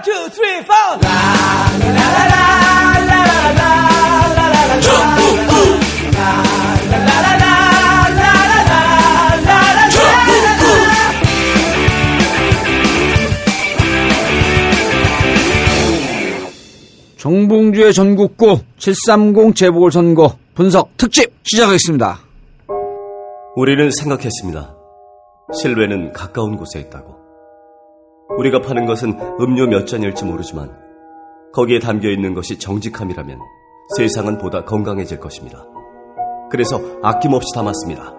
One, two, three, four. 정봉주의 전국구 730 재보궐선거 분석 특집 시작하겠습니다. 우리는 생각했습니다. 실외는 가까운 곳에 있다고. 우리가 파는 것은 음료 몇 잔일지 모르지만 거기에 담겨 있는 것이 정직함이라면 세상은 보다 건강해질 것입니다. 그래서 아낌없이 담았습니다.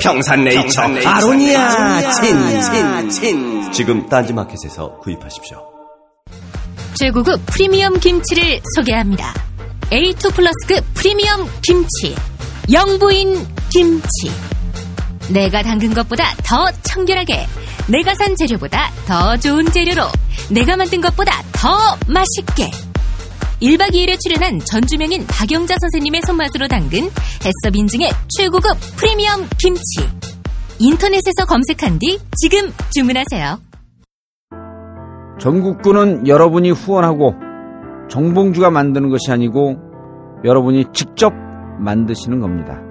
평산네이처, 아로니아 친친친 지금 딴지마켓에서 구입하십시오. 최고급 프리미엄 김치를 소개합니다. A2 플러스급 프리미엄 김치. 영부인 김치. 내가 담근 것보다 더 청결하게. 내가 산 재료보다 더 좋은 재료로. 내가 만든 것보다 더 맛있게. 1박 2일에 출연한 전주명인 박영자 선생님의 손맛으로 담근 해썹 인증의 최고급 프리미엄 김치. 인터넷에서 검색한 뒤 지금 주문하세요. 전국구는 여러분이 후원하고 정봉주가 만드는 것이 아니고 여러분이 직접 만드시는 겁니다.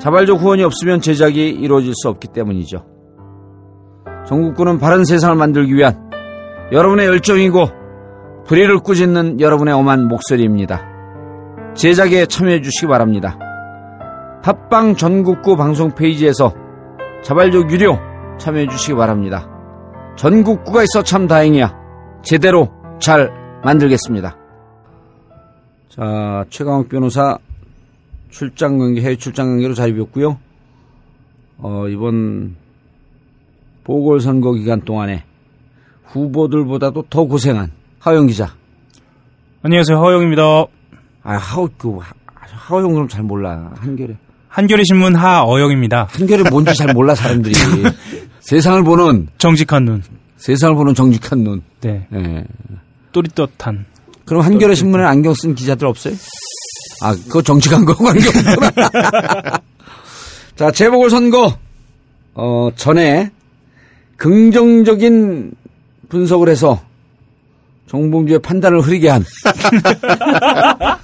자발적 후원이 없으면 제작이 이루어질 수 없기 때문이죠. 전국구는 바른 세상을 만들기 위한 여러분의 열정이고 불의를 꾸짖는 여러분의 엄한 목소리입니다. 제작에 참여해 주시기 바랍니다. 팟빵 전국구 방송 페이지에서 자발적 유료 참여해 주시기 바랍니다. 전국구가 있어 참 다행이야. 제대로 잘 만들겠습니다. 자, 최강욱 변호사 출장 관계, 해외 출장 관계로 자립했고요. 어, 이번 보궐선거 기간 동안에 후보들보다도 더 고생한 하영 기자. 안녕하세요. 허영입니다. 아, 하우, 그, 하영 그럼 잘 몰라. 한결에. 한겨레 신문 하어영입니다. 한결에 뭔지 잘 몰라, 사람들이. 세상을 보는, 정직한 눈. 세상을 보는 정직한 눈. 네. 예. 또릿떳한. 그럼 한겨레 신문에 안경 쓴 기자들 없어요? 아, 그거 정직한 거고 안경. 자, 재보궐선거, 어, 전에 긍정적인 분석을 해서 정봉주의 판단을 흐리게 한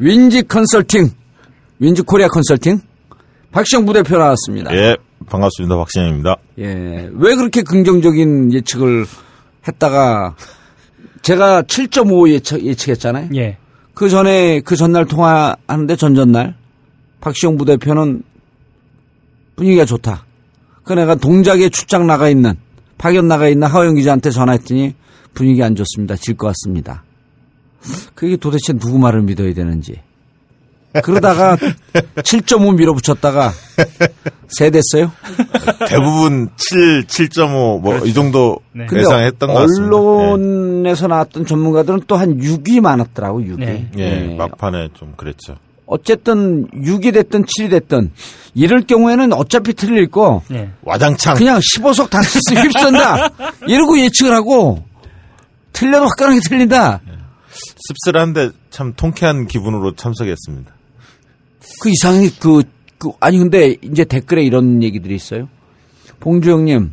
윈지 컨설팅, 윈지 코리아 컨설팅, 박시영 부대표 나왔습니다. 예, 반갑습니다. 박신영입니다. 예. 왜 그렇게 긍정적인 예측을 했다가 제가 7.5 예측, 예측했잖아요. 예. 그 전에 그 전날 통화하는데 전전날 박시영 부대표는 분위기가 좋다. 그 내가 동작에 출장 나가 있는 파견 나가 있는 하영 기자한테 전화했더니 분위기 안 좋습니다. 질 것 같습니다. 그게 도대체 누구 말을 믿어야 되는지. 그러다가 7.5 밀어붙였다가 세 됐어요. 대부분 7, 7.5, 뭐, 이 정도 네. 예상했던 것 같습니다. 언론에서 나왔던 전문가들은 또 한 6위 많았더라고, 6위. 네. 예, 예, 막판에 좀 그랬죠. 어쨌든 6이 됐든 7이 됐든 이럴 경우에는 어차피 틀릴 거 예. 와장창. 그냥 15석 다 휩쓴다 이러고 예측을 하고 틀려도 화끈하게 틀린다 씁쓸한데 참 통쾌한 기분으로 참석했습니다. 그 이상이 그, 그 아니 근데 이제 댓글에 이런 얘기들이 있어요 봉주 형님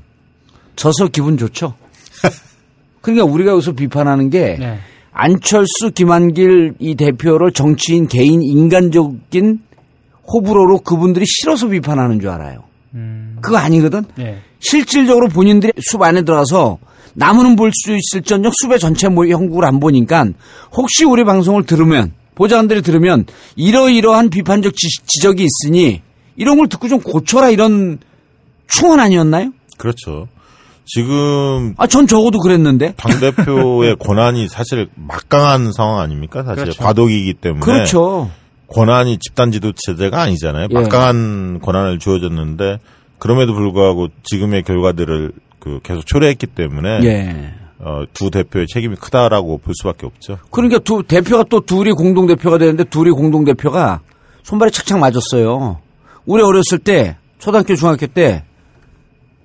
져서 기분 좋죠 그러니까 우리가 여기서 비판하는 게 네. 안철수 김한길 이 대표를 정치인 개인 인간적인 호불호로 그분들이 싫어서 비판하는 줄 알아요 음. 그거 아니거든 예. 실질적으로 본인들이 숲 안에 들어가서 나무는 볼 수 있을전적 숲의 전체 모- 형국을 안 보니까 혹시 우리 방송을 들으면 보좌관들이 들으면 이러이러한 비판적 지, 적이 있으니 이런 걸 듣고 좀 고쳐라 이런 충원 아니었나요? 그렇죠. 지금 아 전 적어도 그랬는데 당 대표의 권한이 사실 막강한 상황 아닙니까? 사실 그렇죠. 과도기이기 때문에. 그렇죠. 권한이 집단 지도 체제가 아니잖아요. 예. 막강한 권한을 주어졌는데 그럼에도 불구하고 지금의 결과들을 그 계속 초래했기 때문에 예. 어, 두 대표의 책임이 크다라고 볼 수밖에 없죠. 그러니까 두 대표가 또 둘이 공동 대표가 되는데 둘이 공동 대표가 손발이 착착 맞았어요. 우리 어렸을 때 초등학교 중학교 때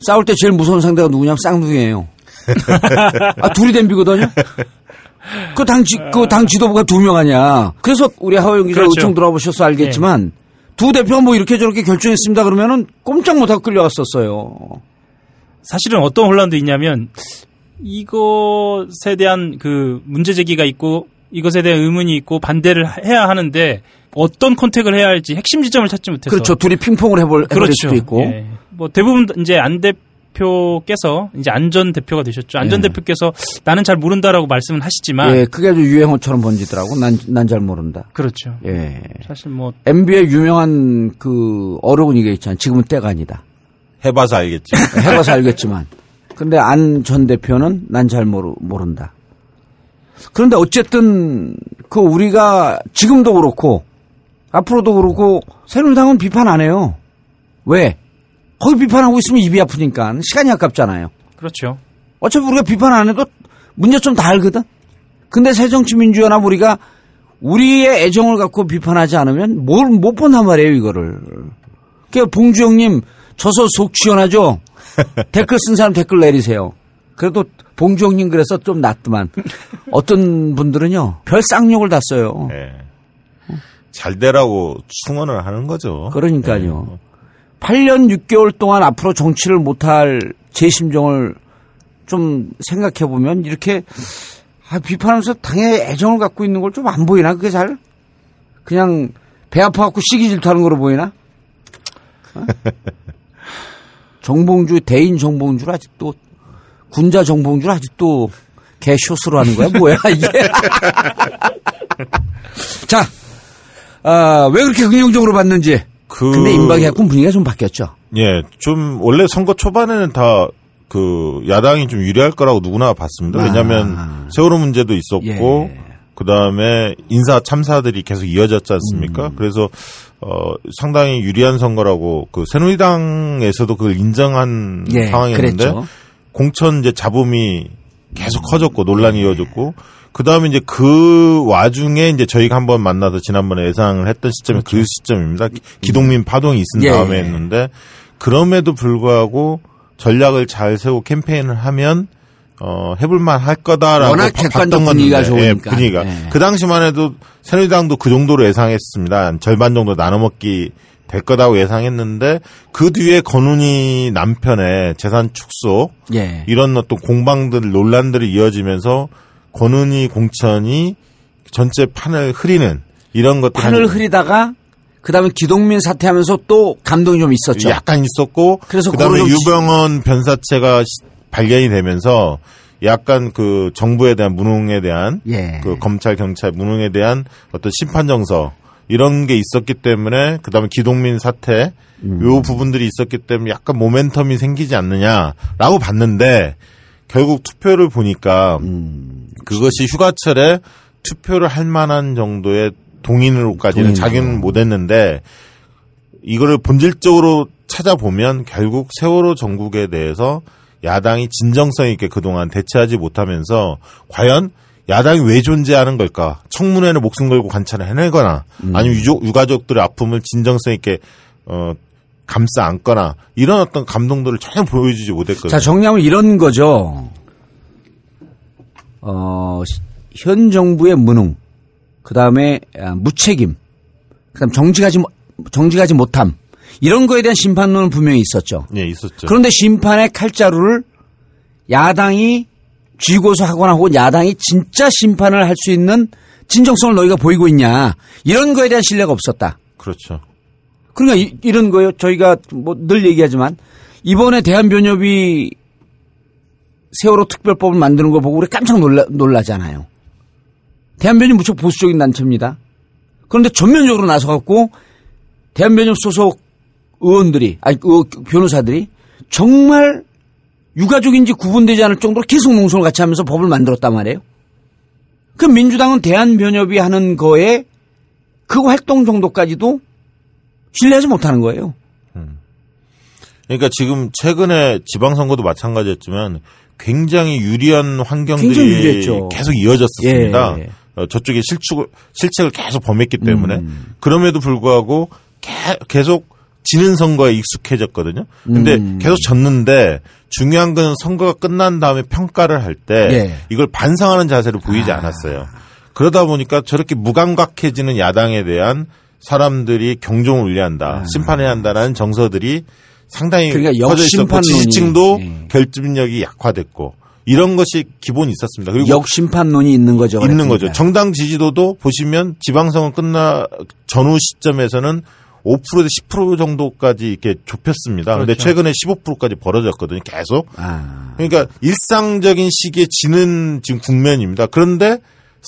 싸울 때 제일 무서운 상대가 누구냐면 쌍둥이에요. 아 둘이 댐비거든요. 그 당 지, 그 당 지도부가 두 명 아니야. 그래서 우리 하호영 기자 그렇죠. 의총 들어보셔서 알겠지만 두 대표가 뭐 이렇게 저렇게 결정했습니다 그러면은 꼼짝 못하고 끌려갔었어요. 사실은 어떤 혼란도 있냐면 이것에 대한 그 문제 제기가 있고 이것에 대한 의문이 있고 반대를 해야 하는데 어떤 컨택을 해야 할지 핵심 지점을 찾지 못해서 그렇죠. 둘이 핑퐁을 해볼, 해볼 그렇죠. 수도 있고. 예. 뭐 대부분 이제 안 대표께서 이제 안전 대표가 되셨죠. 안전 예. 대표께서 나는 잘 모른다라고 말씀은 하시지만 예, 그게 아주 유행어처럼 번지더라고. 난, 난 잘 모른다. 그렇죠. 예. 사실 뭐 MB의 유명한 그 어록은 이게 있잖아요. 지금은 때가 아니다. 해 봐서 알겠지. 해 봐서 알겠지만. 근데 안 전 대표는 난 잘 모르, 모른다. 그런데 어쨌든 그 우리가 지금도 그렇고 앞으로도 그렇고 새누리당은 비판 안 해요. 왜? 거기 비판하고 있으면 입이 아프니까 시간이 아깝잖아요. 그렇죠. 어차피 우리가 비판 안 해도 문제점 다 알거든. 근데 새정치민주연합 우리가 우리의 애정을 갖고 비판하지 않으면 뭘 못 본단 말이에요 이거를. 그러니까 봉주영님 저서 속 시원하죠. 댓글 쓴 사람 댓글 내리세요. 그래도 봉주영님 그래서 좀 낫더만 어떤 분들은요 별 쌍욕을 다 써요. 예. 잘 되라고 충원을 하는 거죠. 그러니까요. 8년 6개월 동안 앞으로 정치를 못할 제 심정을 좀 생각해 보면 이렇게 아, 비판하면서 당에 애정을 갖고 있는 걸 좀 안 보이나 그게 잘 그냥 배 아파갖고 시기 질투하는 거로 보이나? 어? 정봉주 대인 정봉주를 아직도 군자 정봉주를 아직도 개쇼스로 하는 거야 뭐야 이게? 자, 아, 왜 그렇게 긍정적으로 봤는지. 그 근데 임박해갖고 분위기가 좀 바뀌었죠. 예, 좀 원래 선거 초반에는 다 그 야당이 좀 유리할 거라고 누구나 봤습니다. 왜냐하면 아. 세월호 문제도 있었고 예. 그 다음에 인사 참사들이 계속 이어졌지 않습니까? 음. 그래서 어 상당히 유리한 선거라고 그 새누리당에서도 그걸 인정한 예, 상황이었는데 그랬죠. 공천 이제 잡음이 계속 커졌고 논란이 이어졌고 그 다음에 이제 그 와중에 이제 저희가 한번 만나서 지난번에 예상을 했던 시점이 그 시점입니다. 기- 기동민 파동이 있은 예. 다음에 했는데 그럼에도 불구하고 전략을 잘 세우고 캠페인을 하면 어 해볼만 할 거다라고 워낙 봐- 객관적 봤던 분위기가 건데, 예, 좋으니까. 분위기가 예. 그 당시만 해도 새누리당도 그 정도로 예상했습니다. 한 절반 정도 나눠먹기 될 거다고 예상했는데 그 뒤에 권은희 남편의 재산 축소 예. 이런 어떤 공방들 논란들이 이어지면서 권은희 공천이 전체 판을 흐리는 이런 것들 판을 흐리다가 그다음에 기동민 사퇴하면서 또 감동이 좀 있었죠. 약간 있었고 그래서 그다음에 유병헌 변사체가 시- 발견이 되면서 약간 그 정부에 대한 무능에 대한 예. 그 검찰 경찰 무능에 대한 어떤 심판 정서 이런 게 있었기 때문에 그다음에 기동민 사태 음. 요 부분들이 있었기 때문에 약간 모멘텀이 생기지 않느냐라고 봤는데 결국 투표를 보니까 음. 그것이 휴가철에 투표를 할 만한 정도의 동인으로까지는 동인으로. 자기는 못했는데 이거를 본질적으로 찾아보면 결국 세월호 전국에 대해서 야당이 진정성 있게 그동안 대처하지 못하면서 과연 야당이 왜 존재하는 걸까? 청문회는 목숨 걸고 관찰을 해내거나 아니면 유족, 유가족들의 아픔을 진정성 있게 어 감싸 안거나 이런 어떤 감동들을 전혀 보여주지 못했거든요. 자, 정리하면 이런 거죠. 어, 시- 현 정부의 무능, 그 다음에 무책임, 그 다음 정직하지, 못- 정직하지 못함, 이런 거에 대한 심판론은 분명히 있었죠. 예, 있었죠. 그런데 심판의 칼자루를 야당이 쥐고서 하거나 혹은 야당이 진짜 심판을 할 수 있는 진정성을 너희가 보이고 있냐. 이런 거에 대한 신뢰가 없었다. 그렇죠. 그러니까 이, 런 거예요. 저희가 뭐 늘 얘기하지만 이번에 대한변협이 세월호 특별법을 만드는 거 보고 우리 깜짝 놀라, 놀라잖아요. 대한변협 무척 보수적인 단체입니다. 그런데 전면적으로 나서갖고 대한변협 소속 의원들이, 아니, 그 변호사들이 정말 유가족인지 구분되지 않을 정도로 계속 농성을 같이 하면서 법을 만들었단 말이에요. 그 민주당은 대한변협이 하는 거에 그 활동 정도까지도 신뢰하지 못하는 거예요. 그러니까 지금 최근에 지방선거도 마찬가지였지만 굉장히 유리한 환경들이 굉장히. 계속 이어졌었습니다. 예. 어, 저쪽에 실축을, 실책을 계속 범했기 때문에 음. 그럼에도 불구하고 개- 계속 지는 선거에 익숙해졌거든요. 근데 음. 계속 졌는데 중요한 건 선거가 끝난 다음에 평가를 할때 예. 아. 이걸 반성하는 자세를 보이지 않았어요. 그러다 보니까 저렇게 무감각해지는 야당에 대한 사람들이 경종을 울려야 한다, 심판해야 한다라는 정서들이 상당히 아. 그러니까 퍼져 있었고. 지지층도 예. 결집력이 약화됐고 이런 것이 기본이 있었습니다. 그리고 역심판론이 있는 거죠. 있는 그러니까. 거죠. 정당 지지도도 보시면 지방선거 끝나 전후 시점에서는 5%에서 10% 정도까지 이렇게 좁혔습니다. 근데 그렇죠. 최근에 15%까지 벌어졌거든요. 계속. 아, 그러니까 일상적인 시기에 지는 지금 국면입니다. 그런데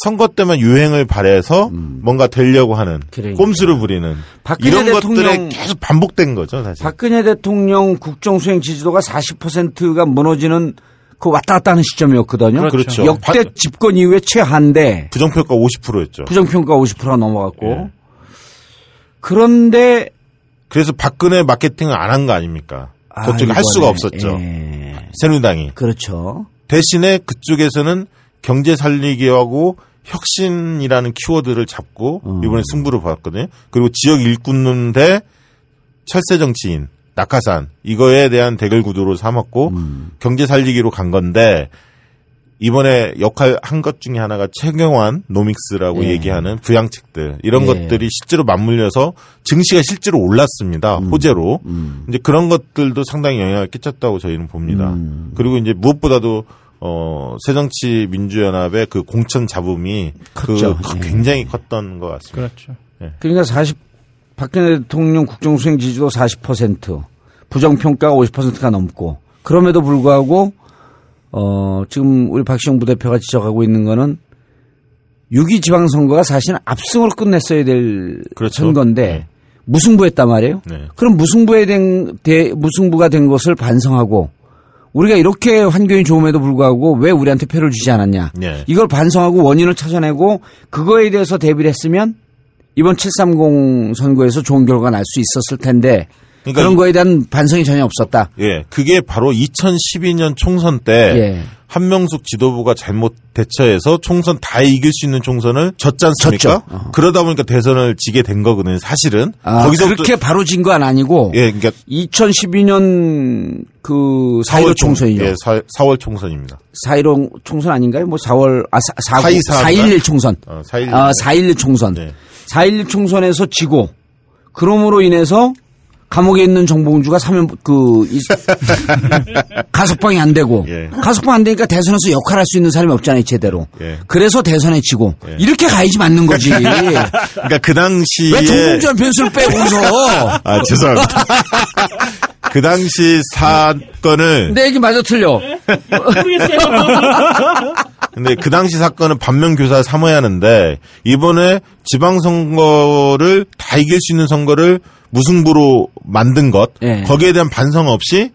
선거 때만 유행을 발해서 뭔가 되려고 하는 음. 그러니까. 꼼수를 부리는 박근혜 이런 대통령- 것들에 계속 반복된 거죠, 사실. 박근혜 대통령 국정 수행 지지도가 40%가 무너지는 그 왔다 갔다 하는 시점이었거든요. 그렇죠. 역대 집권 이후에 최한데 부정평가 50%였죠. 부정평가 50%가 넘어갔고 예. 그런데 그래서 박근혜 마케팅을 안 한 거 아닙니까? 저쪽에 아, 할 수가 없었죠. 예. 새누리당이. 그렇죠. 대신에 그쪽에서는 경제 살리기하고 혁신이라는 키워드를 잡고 음. 이번에 승부를 봤거든요. 그리고 지역 일꾼 대 철새 정치인 낙하산 이거에 대한 대결 구도로 삼았고 음. 경제 살리기로 간 건데 이번에 역할 한 것 중에 하나가 최경환 노믹스라고 예. 얘기하는 부양책들 이런 예. 것들이 실제로 맞물려서 증시가 실제로 올랐습니다 호재로 음. 이제 그런 것들도 상당히 영향을 끼쳤다고 저희는 봅니다. 음. 그리고 이제 무엇보다도 어 새정치 민주연합의 그 공천 잡음이 컸죠. 그 예. 굉장히 컸던 것 같습니다. 그렇죠. 그러니까 40 박근혜 대통령 국정수행 지지도 40% 부정평가가 50%가 넘고 그럼에도 불구하고 어 지금 우리 박시영 부대표가 지적하고 있는 거는 6.2 지방선거가 사실은 압승으로 끝냈어야 될 그렇죠. 선거인데 네. 무승부했단 말이에요. 네. 그럼 무승부에 된 대- 무승부가 된 것을 반성하고 우리가 이렇게 환경이 좋음에도 불구하고 왜 우리한테 표를 주지 않았냐. 네. 이걸 반성하고 원인을 찾아내고 그거에 대해서 대비를 했으면 이번 730 선거에서 좋은 결과가 날 수 있었을 텐데 그러니까 그런 이- 거에 대한 반성이 전혀 없었다. 예, 그게 바로 2012년 총선 때 예. 한명숙 지도부가 잘못 대처해서 총선 다 이길 수 있는 총선을 졌지 않습니까? 어. 그러다 보니까 대선을 지게 된 거거든요. 사실은 아, 거기서부터 그렇게 바로 진 건 아니고 예, 그러니까 2012년 그 4.15 총선이죠. 예, 4, 4월 총선입니다. 4.15 총선 아닌가요? 뭐 4월 아 4, 4, 4.24 4.11 총선. 어, 4.11. 아, 4.11 총선. 네. 4.11 총선에서 지고 그럼으로 인해서 감옥에 있는 정봉주가 사면 그 이- 가석방이 안 되고 예. 가석방 안 되니까 대선에서 역할할 수 있는 사람이 없잖아요 제대로. 예. 그래서 대선에 지고 이렇게 가야지 맞는 거지. 왜 그러니까 그 당시에 정봉주 한 변수를 빼고 웃어? 아, 죄송합니다. 그 당시 사건을 내 얘기 맞아 틀려. 근데 그 당시 사건은 반면 교사 삼아야 하는데 이번에 지방선거를 다 이길 수 있는 선거를 무승부로 만든 것 예. 거기에 대한 반성 없이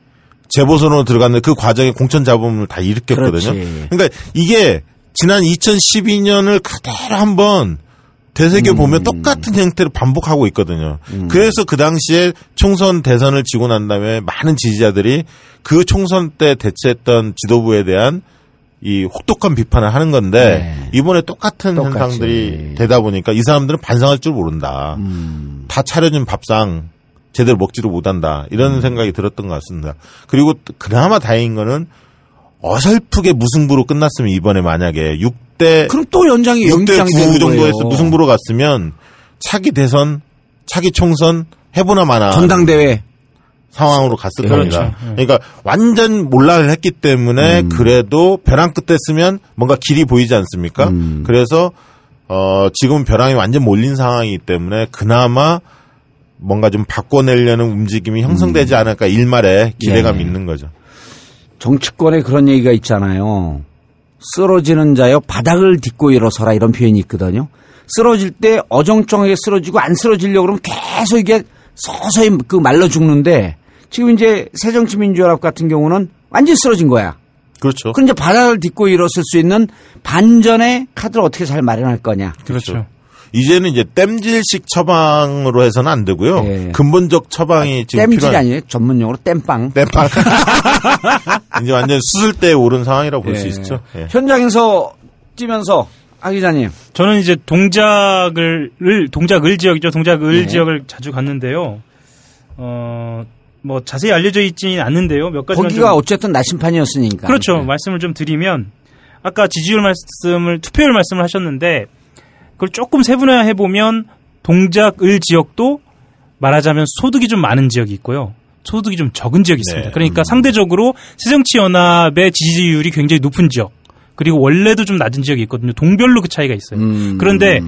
재보선으로 들어갔는데 그 과정에 공천 잡음을 다 일으켰거든요. 그렇지. 그러니까 이게 지난 2012년을 그대로 한번 되새겨 음. 보면 똑같은 형태를 반복하고 있거든요. 그래서 그 당시에 총선 대선을 지고 난 다음에 많은 지지자들이 그 총선 때 대체했던 지도부에 대한 이 혹독한 비판을 하는 건데 네. 이번에 똑같은 똑같이. 현상들이 되다 보니까 이 사람들은 반성할 줄 모른다. 음. 다 차려진 밥상 제대로 먹지도 못한다. 음. 이런 생각이 들었던 것 같습니다. 그리고 또 그나마 다행인 거는 어설프게 무승부로 끝났으면 이번에 만약에 6대 그럼 또 연장이 6대 연장이 9 되는 정도에서. 무승부로 갔으면 차기 대선, 차기 총선 해보나 마나 전당대회 상황으로 갔을 그렇죠. 겁니다. 그러니까 완전 몰락을 했기 때문에 음. 그래도 벼랑 끝에 쓰면 뭔가 길이 보이지 않습니까? 음. 그래서 어 지금 벼랑이 완전 몰린 상황이기 때문에 그나마 뭔가 좀 바꿔내려는 움직임이 형성되지 않을까 일말에 기대감 음. 예. 있는 거죠. 정치권에 그런 얘기가 있잖아요. 쓰러지는 자여 바닥을 딛고 일어서라 이런 표현이 있거든요. 쓰러질 때 어정쩡하게 쓰러지고 안 쓰러지려고 그러면 계속 이게 서서히 그 말라 죽는데 지금 이제 새정치민주연합 같은 경우는 완전히 쓰러진 거야. 그렇죠. 그럼 이제 바닥을 딛고 일어설 수 있는 반전의 카드를 어떻게 잘 마련할 거냐. 그렇죠. 이제는 이제 땜질식 처방으로 해서는 안 되고요. 예. 근본적 처방이 지금 땜질이 필요한 아니에요. 전문용어로 땜빵. 땜빵. 이제 완전 수술대에 오른 상황이라고 볼수 예. 있죠. 예. 현장에서 뛰면서 아 기자님. 저는 이제 동작을 을- 동작을 지역이죠. 동작을 네. 지역을 자주 갔는데요. 어, 뭐 자세히 알려져 있지는 않는데요. 몇 가지만 거기가 좀- 어쨌든 나심판이었으니까. 그렇죠. 네. 말씀을 좀 드리면 아까 지지율 말씀을 투표율 말씀을 하셨는데 그걸 조금 세분화해 보면 동작을 지역도 말하자면 소득이 좀 많은 지역이 있고요. 소득이 좀 적은 지역이 있습니다. 네. 그러니까 상대적으로 새정치 연합의 지지율이 굉장히 높은 지역 그리고 원래도 좀 낮은 지역이 있거든요. 동별로 그 차이가 있어요. 음. 그런데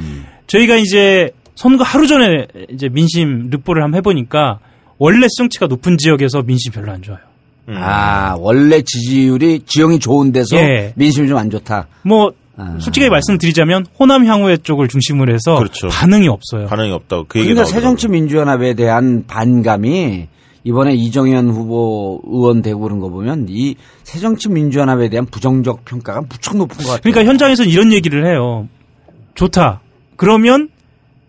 저희가 이제 선거 하루 전에 이제 민심 르포를 한번 해보니까 원래 수정치가 높은 지역에서 민심 별로 안 좋아요. 아 원래 지지율이 지형이 좋은 데서 예. 민심이 좀 안 좋다. 뭐 아. 솔직히 말씀드리자면 호남 향후회 쪽을 중심으로 해서 그렇죠. 반응이 없어요. 반응이 없다고 그 얘기 그러니까. 새정치민주연합에 대한 반감이 이번에 이정현 후보 의원 되고 그런 거 보면 이 새정치민주연합에 대한 부정적 평가가 무척 높은 것 같아요. 그러니까 현장에서는 이런 얘기를 해요. 좋다. 그러면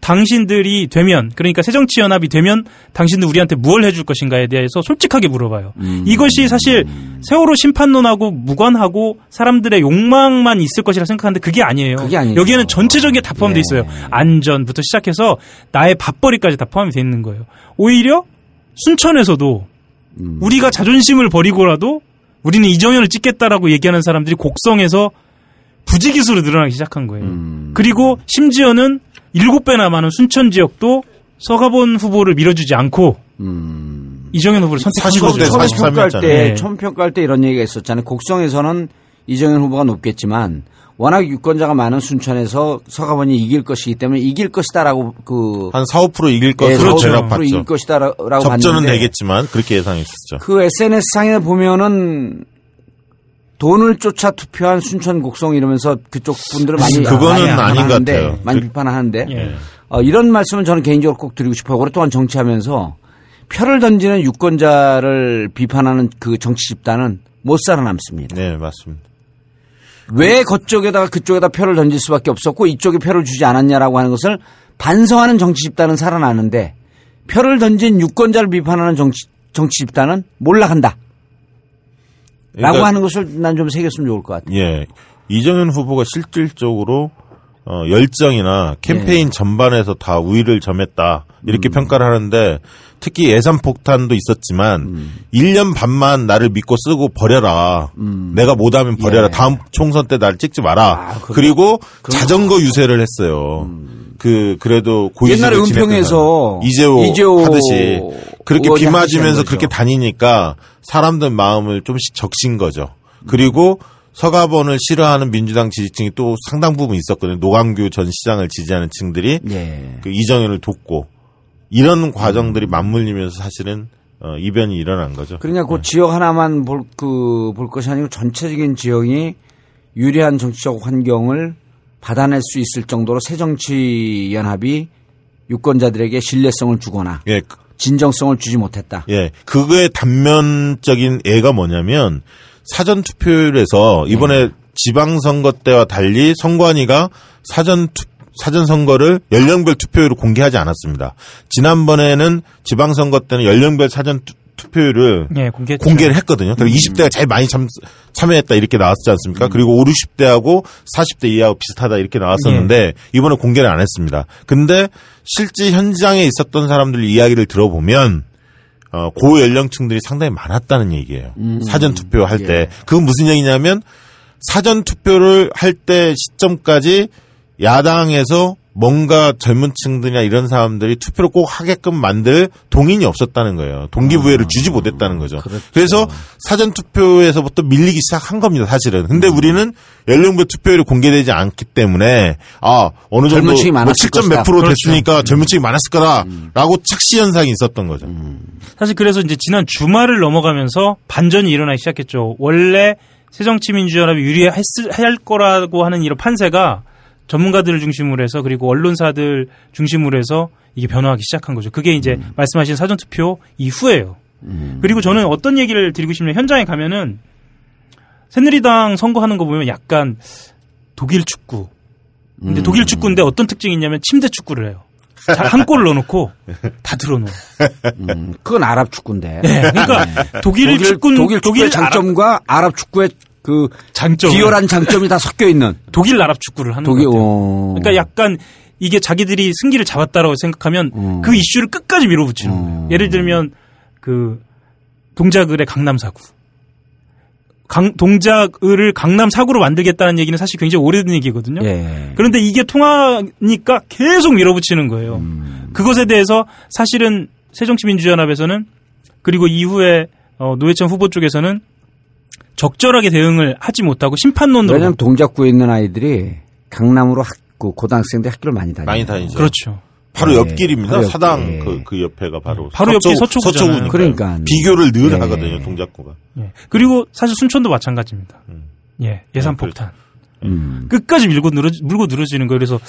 당신들이 되면 그러니까 새정치연합이 되면 당신들 우리한테 무엇을 해줄 것인가에 대해서 솔직하게 물어봐요. 음. 이것이 사실 세월호 심판론하고 무관하고 사람들의 욕망만 있을 것이라 생각하는데 그게 아니에요. 그게 아니죠. 여기에는 전체적인 게 다 포함되어 네. 있어요. 안전부터 시작해서 나의 밥벌이까지 다 포함이 되어 있는 거예요. 오히려 순천에서도 음. 우리가 자존심을 버리고라도 우리는 이정현을 찍겠다라고 얘기하는 사람들이 곡성에서 부지기수로 늘어나기 시작한 거예요. 음. 그리고 심지어는 일곱 배나 많은 순천 지역도 서가본 후보를 밀어주지 않고 음. 이정현 후보를 선택한 45 거죠. 43 평가할 때 네. 처음 평가할 때 이런 얘기가 있었잖아요. 곡성에서는 이정현 후보가 높겠지만 워낙 유권자가 많은 순천에서 서가번이 이길 것이기 때문에 이길 것이다라고 그 한 4, 5% 이길 예, 것으로 4, 제가 5% 봤죠. 이길 것이다라고 접전은 봤는데 되겠지만 그렇게 예상했었죠. 그 SNS 상에 보면은 돈을 쫓아 투표한 순천 곡성 이러면서 그쪽 분들을 많이 그거는 아닌 것 같아요. 많이 그- 비판하는데 예. 어, 이런 말씀은 저는 개인적으로 꼭 드리고 싶어요. 오랫동안 정치하면서 표를 던지는 유권자를 비판하는 그 정치 집단은 못 살아남습니다. 네, 맞습니다. 왜 그쪽에다가 그쪽에다 표를 던질 수밖에 없었고 이쪽에 표를 주지 않았냐라고 하는 것을 반성하는 정치 집단은 살아나는데 표를 던진 유권자를 비판하는 정치, 정치 집단은 몰락한다. 라고 그러니까 하는 것을 난 좀 새겼으면 좋을 것 같아요. 예. 이정현 후보가 실질적으로 어, 열정이나 캠페인 전반에서 다 우위를 점했다. 이렇게 평가를 하는데 특히 예산 폭탄도 있었지만 1년 반만 나를 믿고 쓰고 버려라. 내가 못하면 버려라. 예. 다음 총선 때 나를 찍지 마라. 아, 그리고 자전거 유세를 했어요. 그 그래도 고위직을 옛날에 은평에서 이재호 하듯이 그렇게 비 맞으면서 한 그렇게. 다니니까 사람들 마음을 좀씩 적신 거죠. 그리고 서가번을 싫어하는 민주당 지지층이 또 상당 부분 있었거든요. 노광규 전 시장을 지지하는 층들이 예. 그 이정현을 돕고 이런 과정들이 맞물리면서 사실은 어, 이변이 일어난 거죠. 그러냐 그 지역 하나만 볼 그 볼 것이 아니고 전체적인 지역이 유리한 정치적 환경을 받아낼 수 있을 정도로 새정치 연합이 유권자들에게 신뢰성을 주거나 예, 그- 진정성을 주지 못했다. 예. 그거의 단면적인 예가 뭐냐면 사전 투표율에서 이번에 지방선거 때와 달리 선관위가 사전 투, 사전 선거를 연령별 투표율을 공개하지 않았습니다. 지난번에는 지방선거 때는 연령별 사전 투, 투표율을 예, 공개 공개 를 했거든요. 그리고 20대가 제일 많이 참, 참여했다 이렇게 나왔지 않습니까? 그리고 5, 60대하고 40대 이하고 비슷하다 이렇게 나왔었는데 이번에 공개를 안 했습니다. 근데 실제 현장에 있었던 사람들 이야기를 들어보면 어, 고연령층들이 상당히 많았다는 얘기예요. 사전 투표할 때. 그건 무슨 얘기냐면 사전 투표를 할 때 시점까지 야당에서 뭔가 젊은 층들이나 이런 사람들이 투표를 꼭 하게끔 만들 동인이 없었다는 거예요. 동기부여를 주지 못했다는 거죠. 그래서 사전 투표에서부터 밀리기 시작한 겁니다, 사실은. 근데 우리는 연령별 투표율이 공개되지 않기 때문에 아, 어느 정도 젊은 층이 뭐 많았을 7점 몇. 프로 그렇죠. 됐으니까 젊은 층이 많았을 거다라고 착시 현상이 있었던 거죠. 사실 그래서 이제 지난 주말을 넘어가면서 반전이 일어나기 시작했죠. 원래 새정치민주연합이 유리할 할 거라고 하는 이런 판세가 전문가들을 중심으로 해서 그리고 언론사들 중심으로 해서 이게 변화하기 시작한 거죠. 그게 이제 말씀하신 사전투표 이후에요. 그리고 저는 어떤 얘기를 드리고 싶냐면 현장에 가면은 새누리당 선거하는 거 보면 약간 독일 축구. 근데 독일 축구인데 어떤 특징이 있냐면 침대 축구를 해요. 자, 한 골을 넣어놓고 다 들어놓어. 음, 그건 아랍 축구인데. 네, 그러니까 독일 축구 독일 축구의 아랍 장점과 아랍 축구의 그 장점 비열한 장점이 다 섞여 있는 독일 아랍 축구를 하는 독일. 것 같아요. 어. 그러니까 약간 이게 자기들이 승기를 잡았다라고 생각하면 음. 그 이슈를 끝까지 밀어붙이는 음. 거예요. 예를 들면 그 동작을의 강남 사구. 강, 동작을을 강남 사구로 만들겠다는 얘기는 사실 굉장히 오래된 얘기거든요. 예. 그런데 이게 통하니까 계속 밀어붙이는 거예요. 음. 그것에 대해서 사실은 새정치민주연합에서는 그리고 이후에 어, 노회찬 후보 쪽에서는 적절하게 대응을 하지 못하고 심판론으로 왜냐면 동작구에 있는 아이들이 강남으로 학, 그 고등학생들 학교를 많이 다녀요. 많이 다니죠. 그렇죠. 바로 네, 옆길입니다. 바로 옆길. 사당 예. 그, 그 옆에가 바로 바로 옆이 서초구잖아요. 서초구니까요. 그러니까. 비교를 늘 예. 하거든요. 동작구가. 예. 그리고 사실 순천도 마찬가지입니다. 음. 예, 예산 네, 그렇죠. 폭탄. 음. 끝까지 밀고 늘어, 물고 늘어지는 거예요. 그래서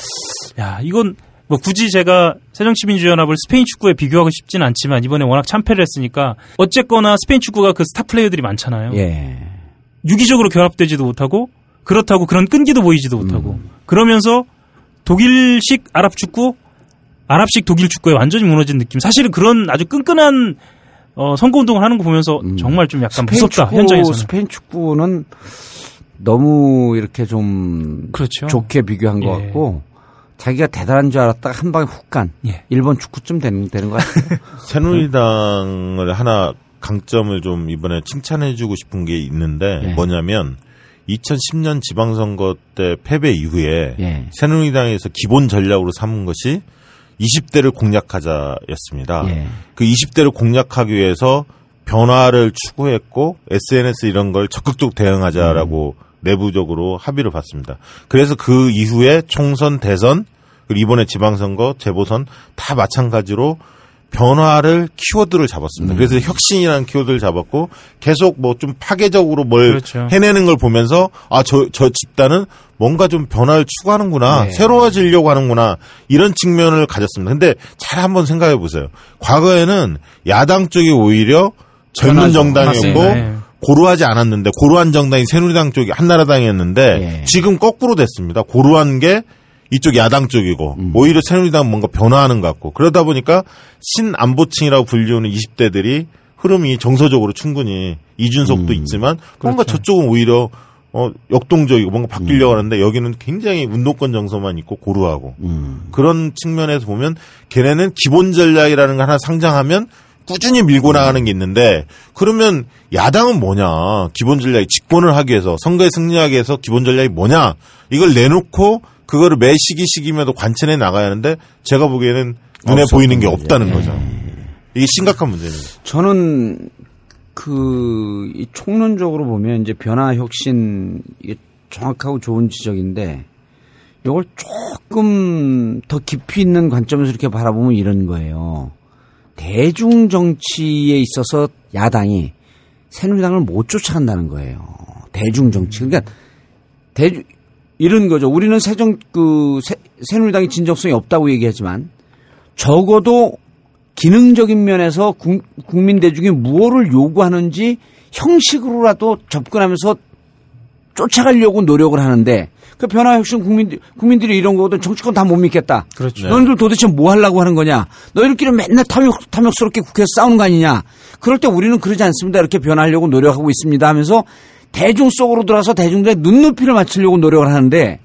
야 이건 뭐 굳이 제가 새정치민주연합을 스페인 축구에 비교하고 싶지는 않지만 이번에 워낙 참패를 했으니까 어쨌거나 스페인 축구가 그 스타 플레이어들이 많잖아요. 예. 유기적으로 결합되지도 못하고 그렇다고 그런 끈기도 보이지도 못하고 그러면서 독일식 아랍 축구, 아랍식 독일 축구에 완전히 무너진 느낌. 사실은 그런 아주 끈끈한 어, 선거 운동을 하는 거 보면서 정말 좀 약간 무섭다 축구, 현장에서는. 스페인 축구는 너무 이렇게 좀 그렇죠. 좋게 비교한 것 예. 같고 자기가 대단한 줄 알았다가 한 방에 훅 간 예. 일본 축구쯤 되는 되는 것 같아요. 새누리당을 하나 강점을 좀 이번에 칭찬해주고 싶은 게 있는데 예. 뭐냐면 2010년 지방선거 때 패배 이후에 예. 새누리당에서 기본 전략으로 삼은 것이 20대를 공략하자였습니다. 예. 그 20대를 공략하기 위해서 변화를 추구했고 SNS 이런 걸 적극적 대응하자라고 내부적으로 합의를 봤습니다. 그래서 그 이후에 총선, 대선, 그리고 이번에 지방선거, 재보선 다 마찬가지로 변화를 키워드를 잡았습니다. 그래서 혁신이라는 키워드를 잡았고 계속 뭐 좀 파괴적으로 뭘 그렇죠. 해내는 걸 보면서 아저저 집단은 뭔가 좀 변화를 추구하는구나 네. 새로워지려고 하는구나 이런 측면을 가졌습니다. 근데 잘 한번 생각해 보세요. 과거에는 야당 쪽이 오히려 젊은. 정당이었고. 네. 고루하지 않았는데 고루한 정당이 새누리당 쪽이 한나라당이었는데 예. 지금 거꾸로 됐습니다. 고루한 게 이쪽 야당 쪽이고 음. 오히려 새누리당 뭔가 변화하는 것 같고 그러다 보니까 신안보층이라고 불리우는 20대들이 흐름이 정서적으로 충분히 이준석도 있지만 뭔가 그렇죠. 저쪽은 오히려 어 역동적이고 뭔가 바뀌려고 음. 하는데 여기는 굉장히 운동권 정서만 있고 고루하고 음. 그런 측면에서 보면 걔네는 기본 전략이라는 걸 하나 상장하면 꾸준히 밀고 나가는 게 있는데 그러면 야당은 뭐냐 기본 전략이 집권을 하기 위해서 선거에 승리하기 위해서 기본 전략이 뭐냐 이걸 내놓고 그거를 매 시기 시기마다 관찰해 나가야 하는데 제가 보기에는 눈에 보이는 게. 없다는 예. 거죠. 이게 심각한 문제입니다. 저는 그, 이 총론적으로 보면 이제 변화 혁신, 이게 정확하고 좋은 지적인데, 이걸 조금 더 깊이 있는 관점에서 이렇게 바라보면 이런 거예요. 대중 정치에 있어서 야당이 새누리당을 못 쫓아간다는 거예요. 대중 정치. 그러니까 대중 이런 거죠. 우리는 새정 그 새, 새누리당이 진정성이 없다고 얘기하지만 적어도 기능적인 면에서 국, 국민 대중이 무엇을 요구하는지 형식으로라도 접근하면서 쫓아가려고 노력을 하는데 그 변화 혁신 국민 국민들이 이런 거거든 정치권 다 못 믿겠다. 그렇죠. 너희들 도대체 뭐 하려고 하는 거냐? 너희들끼리 맨날 탐욕 탐욕스럽게 국회에서 싸우는 거 아니냐? 그럴 때 우리는 그러지 않습니다. 이렇게 변하려고 노력하고 있습니다 하면서 대중 속으로 들어가서 대중들의 눈높이를 맞추려고 노력을 하는데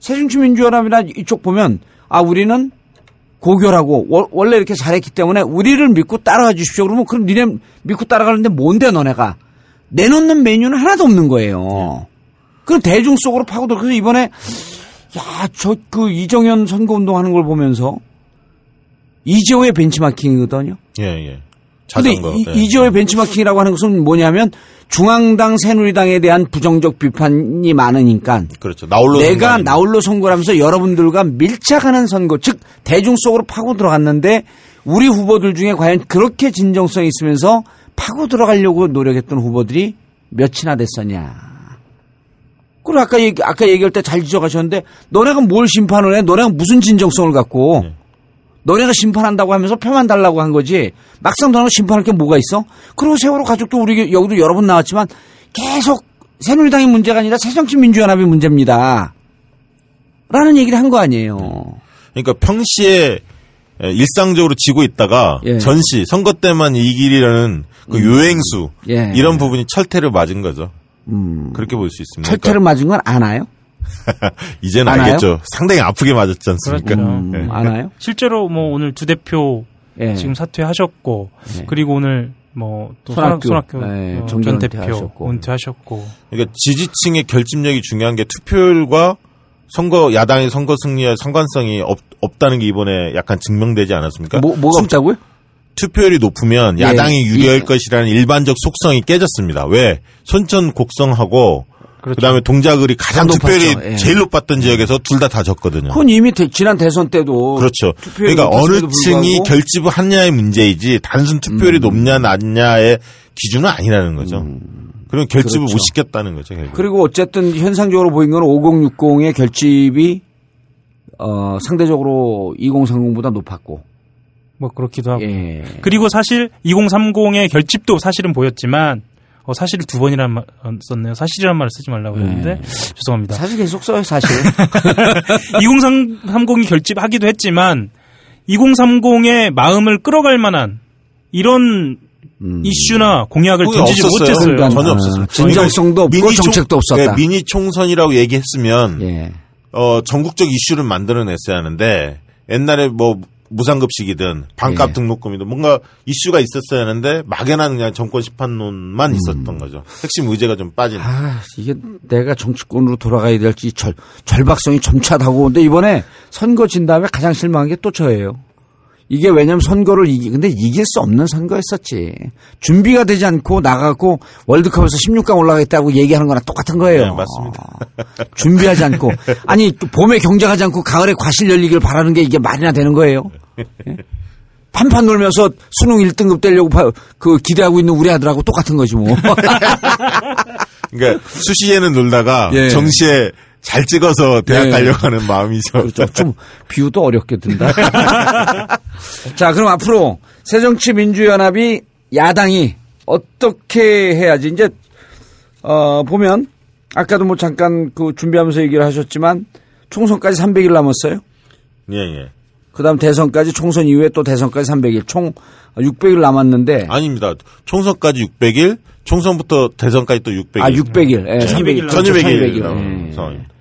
새정치민주연합이나 이쪽 보면 아 우리는 고결하고 워- 원래 이렇게 잘했기 때문에 우리를 믿고 따라가 주십시오. 그러면 그럼 니네 믿고 따라가는데 뭔데 너네가 내놓는 메뉴는 하나도 없는 거예요. 그럼 대중 속으로 파고들어. 그래서 이번에 야 저 그 이정현 선거 운동 하는 걸 보면서 이재호의 벤치마킹이거든요. 예, 예. 근데 자전거. 이- 예. 이재호의 벤치마킹이라고 하는 것은 뭐냐면 중앙당 새누리당에 대한 부정적 비판이 많으니까 그렇죠. 나홀로 내가 선거 나홀로 선거를 하면서 여러분들과 밀착하는 선거, 즉 대중 속으로 파고 들어갔는데 우리 후보들 중에 과연 그렇게 진정성이 있으면서 파고 들어가려고 노력했던 후보들이 몇이나 됐었냐. 그리고 아까 얘기, 아까 얘기할 때 잘 지적하셨는데 너네가 뭘 심판을 해? 너네가 무슨 진정성을 갖고 네. 너네가 심판한다고 하면서 표만 달라고 한 거지. 막상 너네가 심판할 게 뭐가 있어? 그리고 세월호 가족도 우리 여기도 여러 번 나왔지만 계속 새누리당이 문제가 아니라 새정치민주연합이 문제입니다. 라는 얘기를 한 거 아니에요. 그러니까 평시에 에, 일상적으로 지고 있다가 예. 전시 선거 때만 이길이라는 그 요행수 예. 이런 부분이 철퇴를 맞은 거죠. 음. 그렇게 볼 수 있습니다. 철퇴를 맞은 건 아나요? 그러니까 이제는 아나요? 알겠죠. 상당히 아프게 맞았지 않습니까? 그렇죠. 음, 예. 아나요? 실제로 뭐 오늘 두 대표 예. 지금 사퇴하셨고 그리고 오늘 뭐또 손학규. 손학규 네, 어, 전 대표 은퇴하셨고. 은퇴하셨고 그러니까 지지층의 결집력이 중요한 게 투표율과 선거 야당의 선거 승리에 상관성이 없, 없다는 게 이번에 약간 증명되지 않았습니까? 뭐, 뭐가 순- 없다고요? 투표율이 높으면 예, 야당이 유리할 이- 것이라는 일반적 속성이 깨졌습니다. 왜? 손천 곡성하고 그렇죠. 그다음에 동작을이 가장 다 투표율이. 예. 제일 높았던 지역에서 둘다다 졌거든요. 그건 이미 대- 지난 대선 때도 그렇죠. 그러니까 어느 층이 결집을 하냐의 문제이지 단순 투표율이 음. 높냐 낮냐의 기준은 아니라는 거죠. 그럼 결집을 그렇죠. 못 시켰다는 거죠. 결국. 그리고 어쨌든 현상적으로 보인 건 5060의 결집이 어, 상대적으로 2030보다 높았고. 뭐 그렇기도 하고. 예. 그리고 사실 2030의 결집도 사실은 보였지만 어, 사실을 두 번이나 마- 어, 썼네요. 사실이라는 말을 쓰지 말라고 했는데 죄송합니다. 사실 계속 써요, 사실. 2030이 결집하기도 했지만 2030의 마음을 끌어갈 만한 이런 음. 이슈나 공약을 던지지 없었어요. 못했어요. 그러니까 전혀 아, 없었어요. 진정성도 없고 미니 총- 정책도 없었다. 네, 미니 총선이라고 얘기했으면 예. 어, 전국적 이슈를 만들어냈어야 하는데 옛날에 뭐 무상급식이든 반값 예. 등록금이든 뭔가 이슈가 있었어야 하는데 막연한 그냥 정권 심판론만 있었던 거죠. 핵심 의제가 좀 빠진. 아, 이게 내가 정치권으로 돌아가야 될지 절, 절박성이 점차다고. 근데 이번에 선거 진 다음에 가장 실망한 게 또 저예요. 이게 왜냐면 선거를 이기, 근데 이길 수 없는 선거였었지. 준비가 되지 않고 나가고 월드컵에서 16강 올라가겠다고 얘기하는 거랑 똑같은 거예요. 네, 맞습니다. 준비하지 않고. 아니, 또 봄에 경쟁하지 않고 가을에 과실 열리길 바라는 게 이게 말이나 되는 거예요. 예? 판판 놀면서 수능 1등급 되려고 파- 그 기대하고 있는 우리 아들하고 똑같은 거지 뭐. 그러니까 수시에는 놀다가 예. 정시에 잘 찍어서 대학 예. 가려고 하는 마음이죠. 그렇죠. 좀 비유도 어렵게 든다. 자, 그럼 앞으로 새정치민주연합이 야당이 어떻게 해야지 이제 어 보면 아까도 뭐 잠깐 그 준비하면서 얘기를 하셨지만 총선까지 300일 남았어요. 예, 예. 그다음 대선까지 총선 이후에 또 대선까지 300일 총 600일 남았는데 아닙니다. 총선까지 600일, 총선부터 대선까지 또 600일. 아 600일, 예, 300일, 1200일. 예. 상황입니다.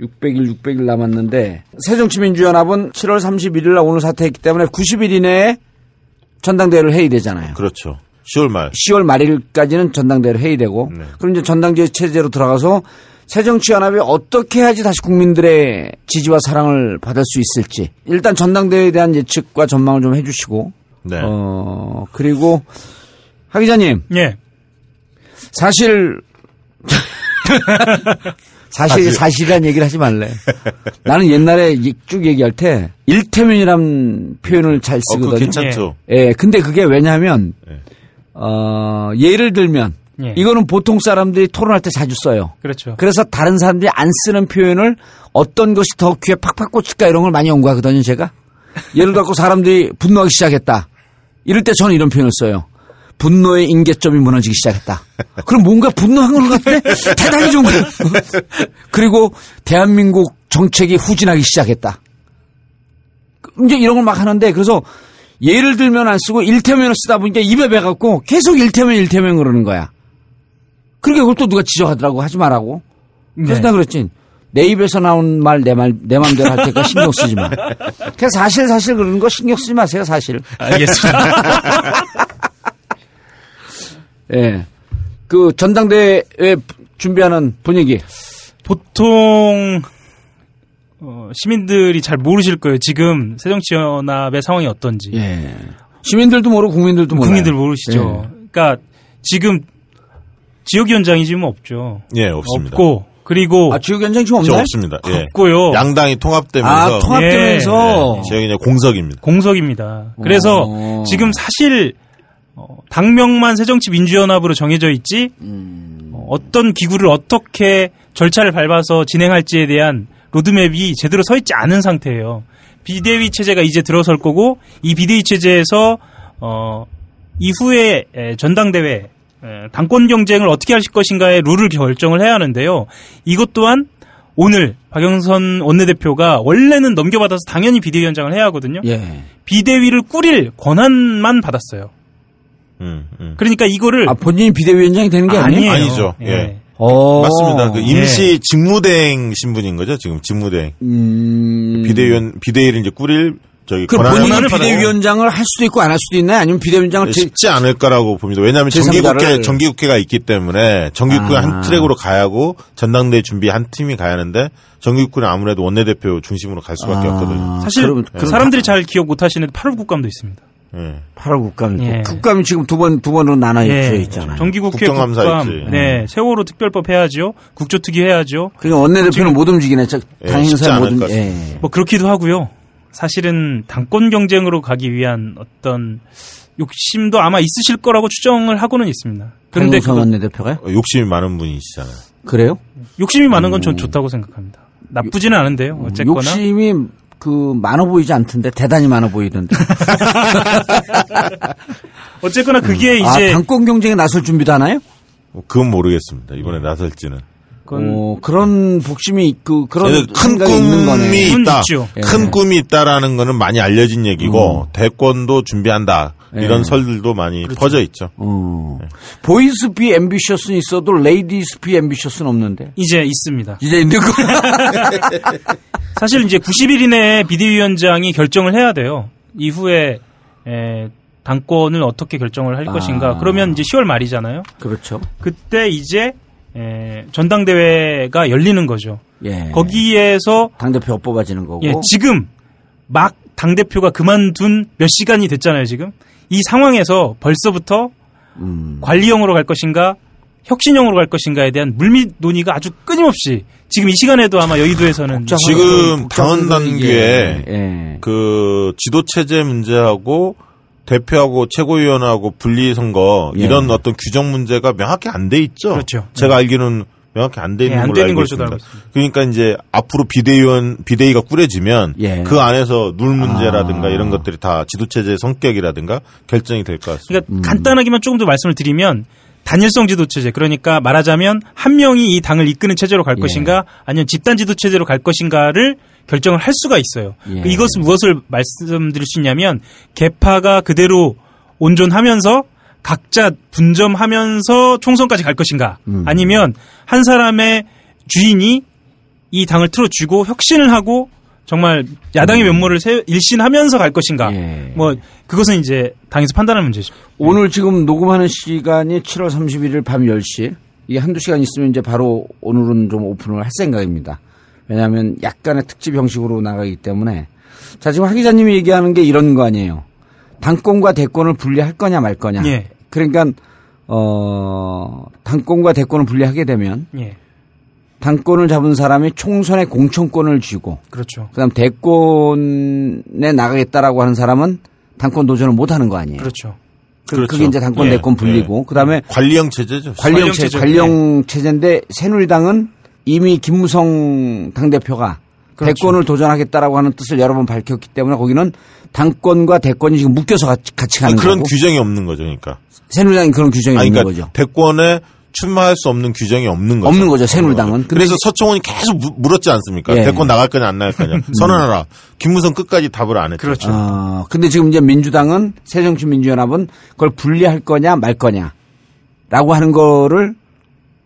600일, 600일 남았는데 새정치민주연합은 7월 31일 날 오늘 사퇴했기 때문에 90일 이내에 전당대회를 해야 되잖아요. 그렇죠. 10월 말. 10월 말일까지는 전당대회를 해야 되고 네. 그럼 이제 전당제 체제로 들어가서 새정치연합이 어떻게 해야지 다시 국민들의 지지와 사랑을 받을 수 있을지 일단 전당대회에 대한 예측과 전망을 좀 해주시고 네. 어 그리고 하 기자님 예. 사실 사실 사실. 사실이란 얘기를 하지 말래. 나는 옛날에 이- 쭉 얘기할 때 일태면이란 표현을 잘 어, 쓰거든요. 괜찮죠. 예, 근데 그게 왜냐하면 예. 어, 예를 들면 예. 이거는 보통 사람들이 토론할 때 자주 써요. 그렇죠. 그래서 다른 사람들이 안 쓰는 표현을 어떤 것이 더 귀에 팍팍 꽂힐까 이런 걸 많이 연구하거든요, 제가. 예를 들어 사람들이 분노하기 시작했다. 이럴 때 저는 이런 표현을 써요. 분노의 임계점이 무너지기 시작했다. 그럼 뭔가 분노한 것 같은데 대단히 좀 그래. 그리고 대한민국 정책이 후진하기 시작했다. 이제 이런 걸 막 하는데 그래서 예를 들면 안 쓰고 일태면을 쓰다 보니까 입에 배갖고 계속 일태면 일태면 그러는 거야. 그러니까 그걸 또 누가 지적하더라고 하지 말라고. 그래서 네. 내가 그랬지. 내 입에서 나온 말 내 말 내 맘대로 할 테니까 신경 쓰지 마. 그냥 사실 사실 그러는 거 신경 쓰지 마세요 사실. 알겠습니다. 예. 그 전당대회 준비하는 분위기. 보통 어, 시민들이 잘 모르실 거예요. 지금 새정치연합의 상황이 어떤지. 예. 시민들도 모르고 국민들도 모르고. 국민들 모르시죠. 그러니까 지금 지역위원장이 지금 없죠. 예, 없습니다. 없고 그리고 아 지역 현장 지금 저 없나요? 없습니다. 예. 없고요. 아 양당이 통합되면서 통합되면서. 예, 지역이 이제 공석입니다. 공석입니다. 그래서 어. 지금 사실 어, 당명만 새정치민주연합으로 정해져 있지 음. 어, 어떤 기구를 어떻게 절차를 밟아서 진행할지에 대한 로드맵이 제대로 서 있지 않은 상태예요. 비대위 체제가 이제 들어설 거고 이 비대위 체제에서 어, 이후에 에, 전당대회 에, 당권 경쟁을 어떻게 하실 것인가의 룰을 결정을 해야 하는데요. 이것 또한 오늘 박영선 원내대표가 원래는 넘겨받아서 당연히 비대위원장을 해야 하거든요. 예. 비대위를 꾸릴 권한만 받았어요. 음, 음. 그러니까 이거를 아 본인이 비대위원장이 되는 게 아니에요? 아니죠. 예. 어. 맞습니다. 그 임시 직무대행 신분인 거죠, 지금 직무대행. 음. 비대위원, 비대위를 이제 꾸릴, 저기, 그 권한을 본인이 비대위원장을 할 수도 있고 안 할 수도 있나요? 아니면 비대위원장을 제, 쉽지 않을까라고 봅니다. 왜냐하면 제3자를 정기국회, 정기국회가 있기 때문에 정기국회 아. 한 트랙으로 가야 하고 전당대회 준비 한 팀이 가야 하는데 정기국회는 아무래도 원내대표 중심으로 갈 수밖에 아. 없거든요. 사실 그럼- 그럼 사람들이 잘 기억 못 하시는 8월 국감도 있습니다. 예. 8월 국감이 예. 국감이 지금 두 번 두 번으로 나눠 져 있잖아요. 정기국회 국정감사 국감, 있지. 네, 세월호 특별법 해야죠. 국조특위 해야죠. 그러니까 원내대표는 못 움직이네. 저 예, 당 쉽지 행사 못 움직. 예. 뭐 그렇기도 하고요. 사실은 당권 경쟁으로 가기 위한 어떤 욕심도 아마 있으실 거라고 추정을 하고는 있습니다. 그런데 그거- 원내대표가요? 욕심이 많은 분이시잖아요. 그래요? 욕심이 많은 건 전 좋다고 생각합니다. 나쁘지는 않은데요. 어쨌거나 욕심이 그 많아 보이지 않던데 대단히 많아 보이던데. 어쨌거나 그게 아, 이제 당권 경쟁에 나설 준비도 하나요? 뭐 그건 모르겠습니다. 이번에 나설지는. 그건 어, 그런 복심이 그 그런 그래서 큰 생각이 있는 거네. 꿈이 있다. 있죠. 큰 꿈이 있다라는 거는 많이 알려진 얘기고 대권도 준비한다. 이런 예. 설들도 많이 퍼져 있죠. 어. Boys be ambitious는 있어도 ladies be ambitious는 없는데. 이제 있습니다. 이제 있는 거. 사실 이제 90일 이내에 비대위원장이 결정을 해야 돼요. 이후에 에, 당권을 어떻게 결정을 할 아. 것인가. 그러면 이제 10월 말이잖아요. 그렇죠. 그때 이제 에, 전당대회가 열리는 거죠. 예. 거기에서 당대표 뽑아지는 거고. 예, 지금 막 당대표가 그만둔 몇 시간이 됐잖아요, 지금. 이 상황에서 벌써부터 음. 관리형으로 갈 것인가, 혁신형으로 갈 것인가에 대한 물밑 논의가 아주 끊임없이 지금 이 시간에도 아마 여의도에서는 지금 당헌 단계에 예. 그 지도 체제 문제하고 대표하고 최고위원하고 분리 선거 예. 이런 어떤 규정 문제가 명확히 안 돼 있죠. 그렇죠. 제가 알기로는 명확히 안돼 예, 있는 안 걸로 되는 알고 있습니다. 알고 있습니다. 그러니까 이제 앞으로 비대위원 비대위가 꾸려지면 예. 그 안에서 룰 문제라든가 아. 이런 것들이 다 지도 체제의 성격이라든가 결정이 될 것 같습니다. 그러니까 간단하게만 조금 더 말씀을 드리면 단일성 지도 체제 그러니까 말하자면 한 명이 이 당을 이끄는 체제로 갈 예. 것인가 아니면 집단 지도 체제로 갈 것인가를 결정을 할 수가 있어요. 예. 이것은 무엇을 말씀드릴 수 있냐면 개파가 그대로 온존하면서 각자 분점하면서 총선까지 갈 것인가 음. 아니면 한 사람의 주인이 이 당을 틀어주고 혁신을 하고 정말 야당의 면모를 세- 일신하면서 갈 것인가 예. 뭐 그것은 이제 당에서 판단할 문제죠. 오늘 지금 녹음하는 시간이 7월 31일 밤 10시. 이게 한두 시간 있으면 이제 바로 오늘은 좀 오픈을 할 생각입니다. 왜냐하면 약간의 특집 형식으로 나가기 때문에. 자, 지금 하 기자님이 얘기하는 게 이런 거 아니에요. 당권과 대권을 분리할 거냐 말 거냐. 예. 그러니까, 어, 당권과 대권을 분리하게 되면 예. 당권을 잡은 사람이 총선에 공천권을 쥐고 그렇죠. 그다음 대권에 나가겠다라고 하는 사람은 당권 도전을 못 하는 거 아니에요. 그렇죠. 그, 그렇죠. 그게 이제 당권 예, 대권 분리고 그다음에 관리형 체제죠. 체 체제. 관령 체제인데 새누리당은 이미 김무성 당 대표가 그렇죠. 대권을 도전하겠다라고 하는 뜻을 여러 번 밝혔기 때문에 거기는 당권과 대권이 지금 묶여서 같이, 같이 가는 그런 거고 규정이 없는 거죠, 그러니까. 새누리당이 그런 규정이 아니, 없는 그러니까 거죠. 대권에 출마할 수 없는 규정이 없는 거죠. 없는 거죠, 새누리당은. 그래서 서청원이 계속 무- 물었지 않습니까? 예. 대권 나갈 거냐 안 나갈 거냐. 선언하라. 김무성 끝까지 답을 안 했죠. 그렇죠. 어, 근데 지금 이제 민주당은 새정치민주연합은 그걸 분리할 거냐 말 거냐라고 하는 거를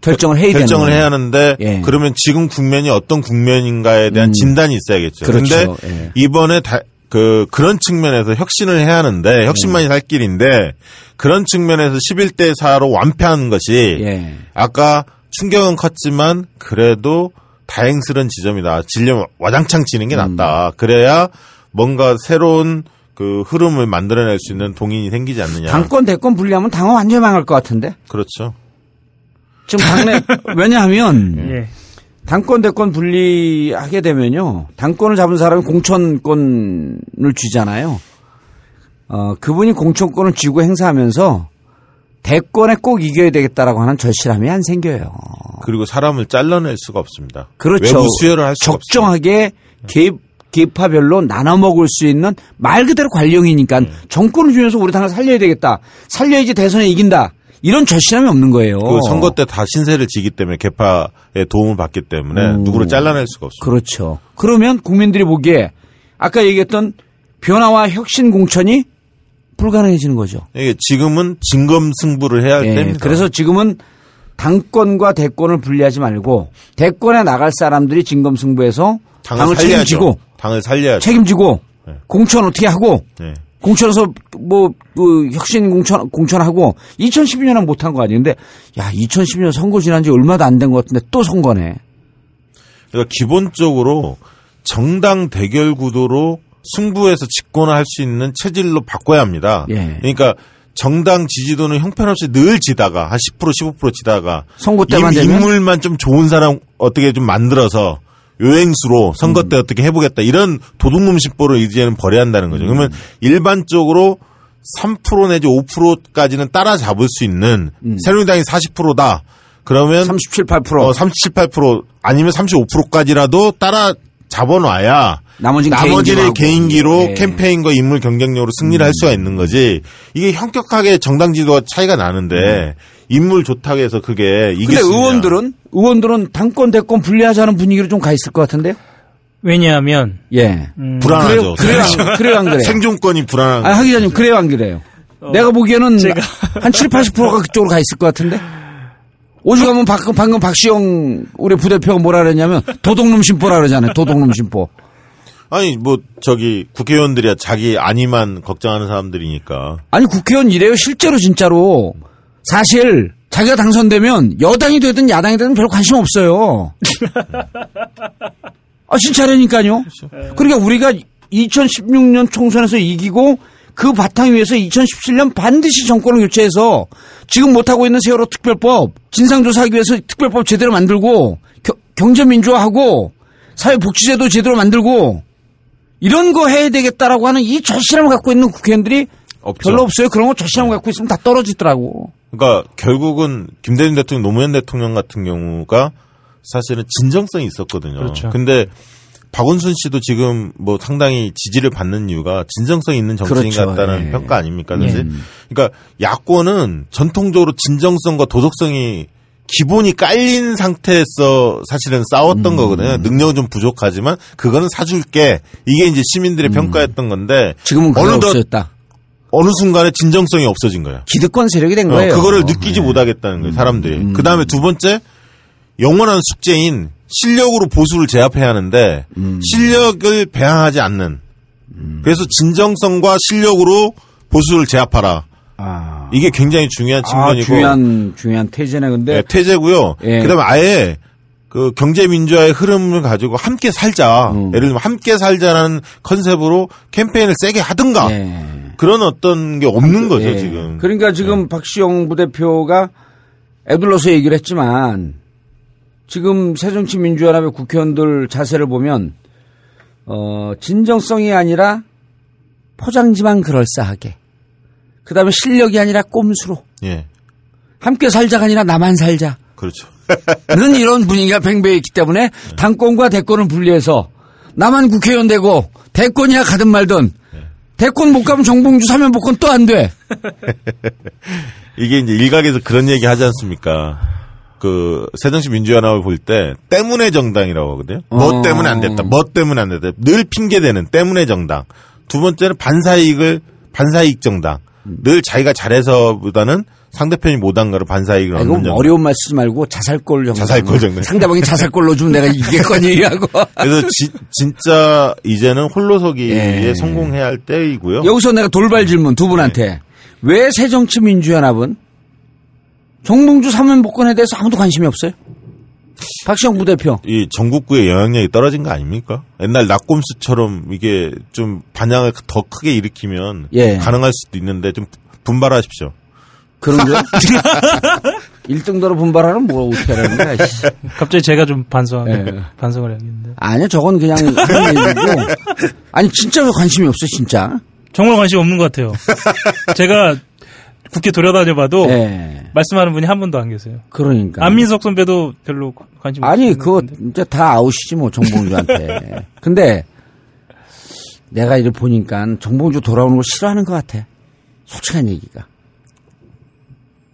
결정을 해야 되는 결정을. 해야 하는데 예. 그러면 지금 국면이 어떤 국면인가에 대한 음. 진단이 있어야겠죠. 그렇죠. 근데 예. 이번에 다, 그 그런 측면에서 혁신을 해야 하는데 혁신만이 살 길인데 그런 측면에서 11대 4로 완패한 것이 예. 아까 충격은 컸지만 그래도 다행스러운 지점이다. 질려 와장창 치는 게 음. 낫다. 그래야 뭔가 새로운 그 흐름을 만들어낼 수 있는 동인이 생기지 않느냐. 당권 대권 분리하면 당은 완전히 망할 것 같은데. 그렇죠. 지금 당내 왜냐하면 예. 당권 대권 분리하게 되면요 당권을 잡은 사람이 공천권을 쥐잖아요. 어 그분이 공천권을 쥐고 행사하면서 대권에 꼭 이겨야 되겠다라고 하는 절실함이 안 생겨요. 그리고 사람을 잘라낼 수가 없습니다. 그렇죠. 외부 수혈을 할 수가. 적정하게 개입 계파별로 나눠 먹을 수 있는 말 그대로 관령이니까 네. 정권을 주면서 우리 당을 살려야 되겠다. 살려야지 대선에 이긴다. 이런 절실함이 없는 거예요. 그 선거 때 다 신세를 지기 때문에 개파의 도움을 받기 때문에 음. 누구를 잘라낼 수가 없습니다. 그렇죠. 그러면 국민들이 보기에 아까 얘기했던 변화와 혁신 공천이 불가능해지는 거죠. 이게 지금은 진검 승부를 해야 할 예, 때입니다. 그래서 지금은 당권과 대권을 분리하지 말고 대권에 나갈 사람들이 진검 승부해서 당을, 당을 살려야죠. 책임지고 당을 살려야죠. 책임지고 네. 공천 어떻게 하고 네. 공천에서 뭐, 그 혁신 공천, 공천하고 2012년은 못한 거 아니에요. 근데 야, 2012년 선거 지난 지 얼마도 안 된 것 같은데 또 선거네. 그러니까 기본적으로 정당 대결 구도로 승부에서 집권을 할수 있는 체질로 바꿔야 합니다. 예. 그러니까 정당 지지도는 형편없이 늘 지다가 한 10% 15% 지다가 선거 때만 인- 되면 인물만 좀 좋은 사람 어떻게 좀 만들어서 요행수로 선거 음. 때 어떻게 해보겠다 이런 도둑놈 심보를 이제는 버려야 한다는 거죠. 그러면 일반적으로 3% 내지 5%까지는 따라잡을 수 있는 새누리당이 40%다. 그러면 37, 8%. 어, 37, 8% 아니면 35%까지라도 따라 잡아놔야 나머지는 나머지는 개인기로 하고. 예. 캠페인과 인물 경쟁력으로 승리를 할 수가 있는 거지. 이게 현격하게 정당 지도가 차이가 나는데 인물 좋다고 해서 그게 이길 근데. 의원들은 의원들은 당권 대권 분리하자는 분위기로 좀 가 있을 것 같은데요. 왜냐하면 예. 불안하죠. 그래요, 그래요, 안- 그래요, 안 그래요? 생존권이 불안한 아, 하 기자님, 그래요, 안 그래요? 내가 보기에는 제가- 한 7, 80%가 그쪽으로 가 있을 것 같은데? 오죽하면 박, 방금 박시영 우리 부대표가 뭐라 그랬냐면 도둑놈 심보라 그러잖아요. 도둑놈 심보. 아니 뭐 저기 국회의원들이야 자기 안위만 걱정하는 사람들이니까 아니 국회의원 이래요. 실제로 진짜로 사실 자기가 당선되면 여당이 되든 야당이 되든 별 관심 없어요. 아 진짜라니까요. 그러니까 우리가 2016년 총선에서 이기고 그 바탕 위에서 2017년 반드시 정권을 교체해서 지금 못하고 있는 세월호 특별법 진상조사하기 위해서 특별법 제대로 만들고 겨- 경제민주화하고 사회복지제도 제대로 만들고 이런 거 해야 되겠다라고 하는 이 절실함을 갖고 있는 국회의원들이 없죠. 별로 없어요. 그런 거 절실함 갖고 있으면 다 떨어지더라고. 그러니까 결국은 김대중 대통령, 노무현 대통령 같은 경우가 사실은 진정성이 있었거든요. 그렇죠. 근데 박원순 씨도 지금 뭐 상당히 지지를 받는 이유가 진정성 있는 정치인 그렇죠. 같다는 예. 평가 아닙니까? 사실. 그러니까 야권은 전통적으로 진정성과 도덕성이 기본이 깔린 상태에서 사실은 음. 싸웠던 거거든요. 능력은 좀 부족하지만 그거는 사줄게. 이게 이제 시민들의 평가였던 건데 음. 지금은 어느덧 없어졌다. 어느 순간에 진정성이 없어진 거예요. 기득권 세력이 된 어, 거예요. 그거를 느끼지 못하겠다는 거예요, 사람들이. 그 다음에 두 번째, 영원한 숙제인 실력으로 보수를 제압해야 하는데, 실력을 배양하지 않는. 그래서 진정성과 실력으로 보수를 제압하라. 아, 이게 굉장히 중요한 아, 측면이고. 중요한 중요한 태제네. 근데 네, 태제고요. 예. 그 다음에 아예 그 경제 민주화의 흐름을 가지고 함께 살자. 음. 예를 들면 함께 살자라는 컨셉으로 캠페인을 세게 하든가. 예. 그런 어떤 게 없는 거죠, 예. 지금. 그러니까 지금 박시영 부대표가 애둘러서 얘기를 했지만 지금 새정치민주연합의 국회의원들 자세를 보면 어, 진정성이 아니라 포장지만 그럴싸하게 그다음에 실력이 아니라 꼼수로 예. 함께 살자가 아니라 나만 살자. 그렇죠. 는 이런 분위기가 팽배해 있기 때문에 당권과 대권을 분리해서 나만 국회의원 되고 대권이야 가든 말든 대권 못 가면 정봉주 사면 복권 또 안 돼. 이게 이제 일각에서 그런 얘기 하지 않습니까? 그 새정치 민주연합을 볼 때 때문에 정당이라고 하거든요. 뭐 어. 때문에 안 됐다. 뭐 때문에 안 됐다. 늘 핑계 대는 때문에 정당. 두 번째는 반사이익을 반사이익 정당. 늘 자기가 잘해서보다는 상대편이 못한 거를 반사이익을 아, 이거 얻는 정당. 어려운 말 쓰지 말고 자살골 정도. 자살골 정도. 상대방이 자살골 넣어주면 내가 이기겠거니 하고. 그래서 지- 진짜 이제는 홀로서기에 예. 성공해야 할 때이고요. 여기서 내가 돌발 질문 두 분한테 왜 새정치민주연합은 정봉주 사면 복권에 대해서 아무도 관심이 없어요? 박시영 부대표. 이 전국구의 영향력이 떨어진 거 아닙니까? 옛날 낙곰수처럼 이게 좀 반향을 더 크게 일으키면 예. 가능할 수도 있는데 좀 분발하십시오. 그런 거? 1등도로 분발하는 뭐 어떻게 하라는 거야. 씨. 갑자기 제가 좀 반성 예. 반성을 해야겠는데 아니요, 저건 그냥 하는 얘기고. 아니, 진짜 왜 관심이 없어, 진짜? 정말 관심 없는 것 같아요. 제가 국회 돌아다녀봐도 예. 말씀하는 분이 한 분도 안 계세요. 그러니까. 안민석 선배도 별로 관심 아니, 그거. 진짜 다 아웃이지, 뭐, 정봉주한테. 근데 내가 이를 보니까 정봉주 돌아오는 걸 싫어하는 것 같아. 솔직한 얘기가.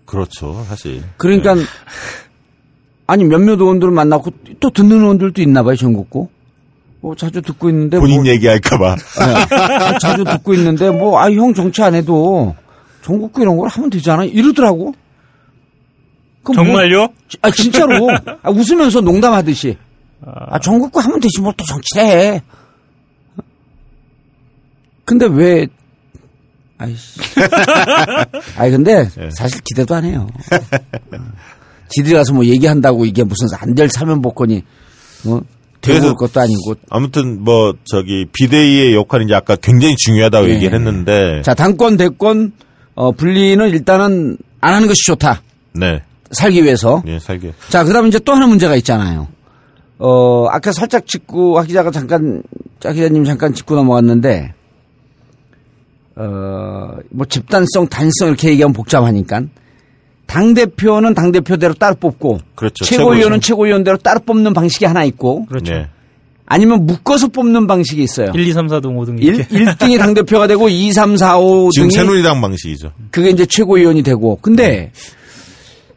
그렇죠, 사실. 그러니까, 네. 아니, 몇몇 의원들을 만나고 또 듣는 의원들도 있나 봐요, 전국구. 뭐, 자주 듣고 있는데. 본인 뭐, 얘기할까봐. 네. 자주 듣고 있는데, 뭐, 아, 형 정치 안 해도 전국구 이런 걸 하면 되잖아. 이러더라고. 그럼 뭐- 정말요? 아, 진짜로. 아, 웃으면서 농담하듯이. 아, 전국구 하면 되지, 뭘 또 정치를 해. 근데 왜, 아이씨. 아니, 근데 사실 기대도 안 해요. 지들이 가서 뭐 얘기한다고 이게 무슨 안 될 사면 복권이, 어? 되고 그래서 올 것도 아니고. 아무튼 뭐 저기 비대위의 역할이 이제 아까 굉장히 중요하다고 예. 얘기를 했는데 자, 당권, 대권, 어, 분리는 일단은 안 하는 것이 좋다. 네. 살기 위해서. 예, 살게. 자, 그 다음에 이제 또 하나 문제가 있잖아요. 어, 아까 살짝 짚고, 학 기자가 잠깐, 박 기자님 잠깐 짚고 넘어갔는데, 어, 뭐 집단성, 단성 이렇게 얘기하면 복잡하니까. 당 대표는 당 대표대로 따로 뽑고, 그렇죠. 최고위원은 최고위원. 최고위원대로 따로 뽑는 방식이 하나 있고, 그렇죠. 네. 아니면 묶어서 뽑는 방식이 있어요. 1, 2, 3, 4 등, 5등 1, 이렇게. 1등이 당대표가 되고 2, 3, 4, 5 지금 등이 새누리당 방식이죠. 그게 이제 최고위원이 되고. 근데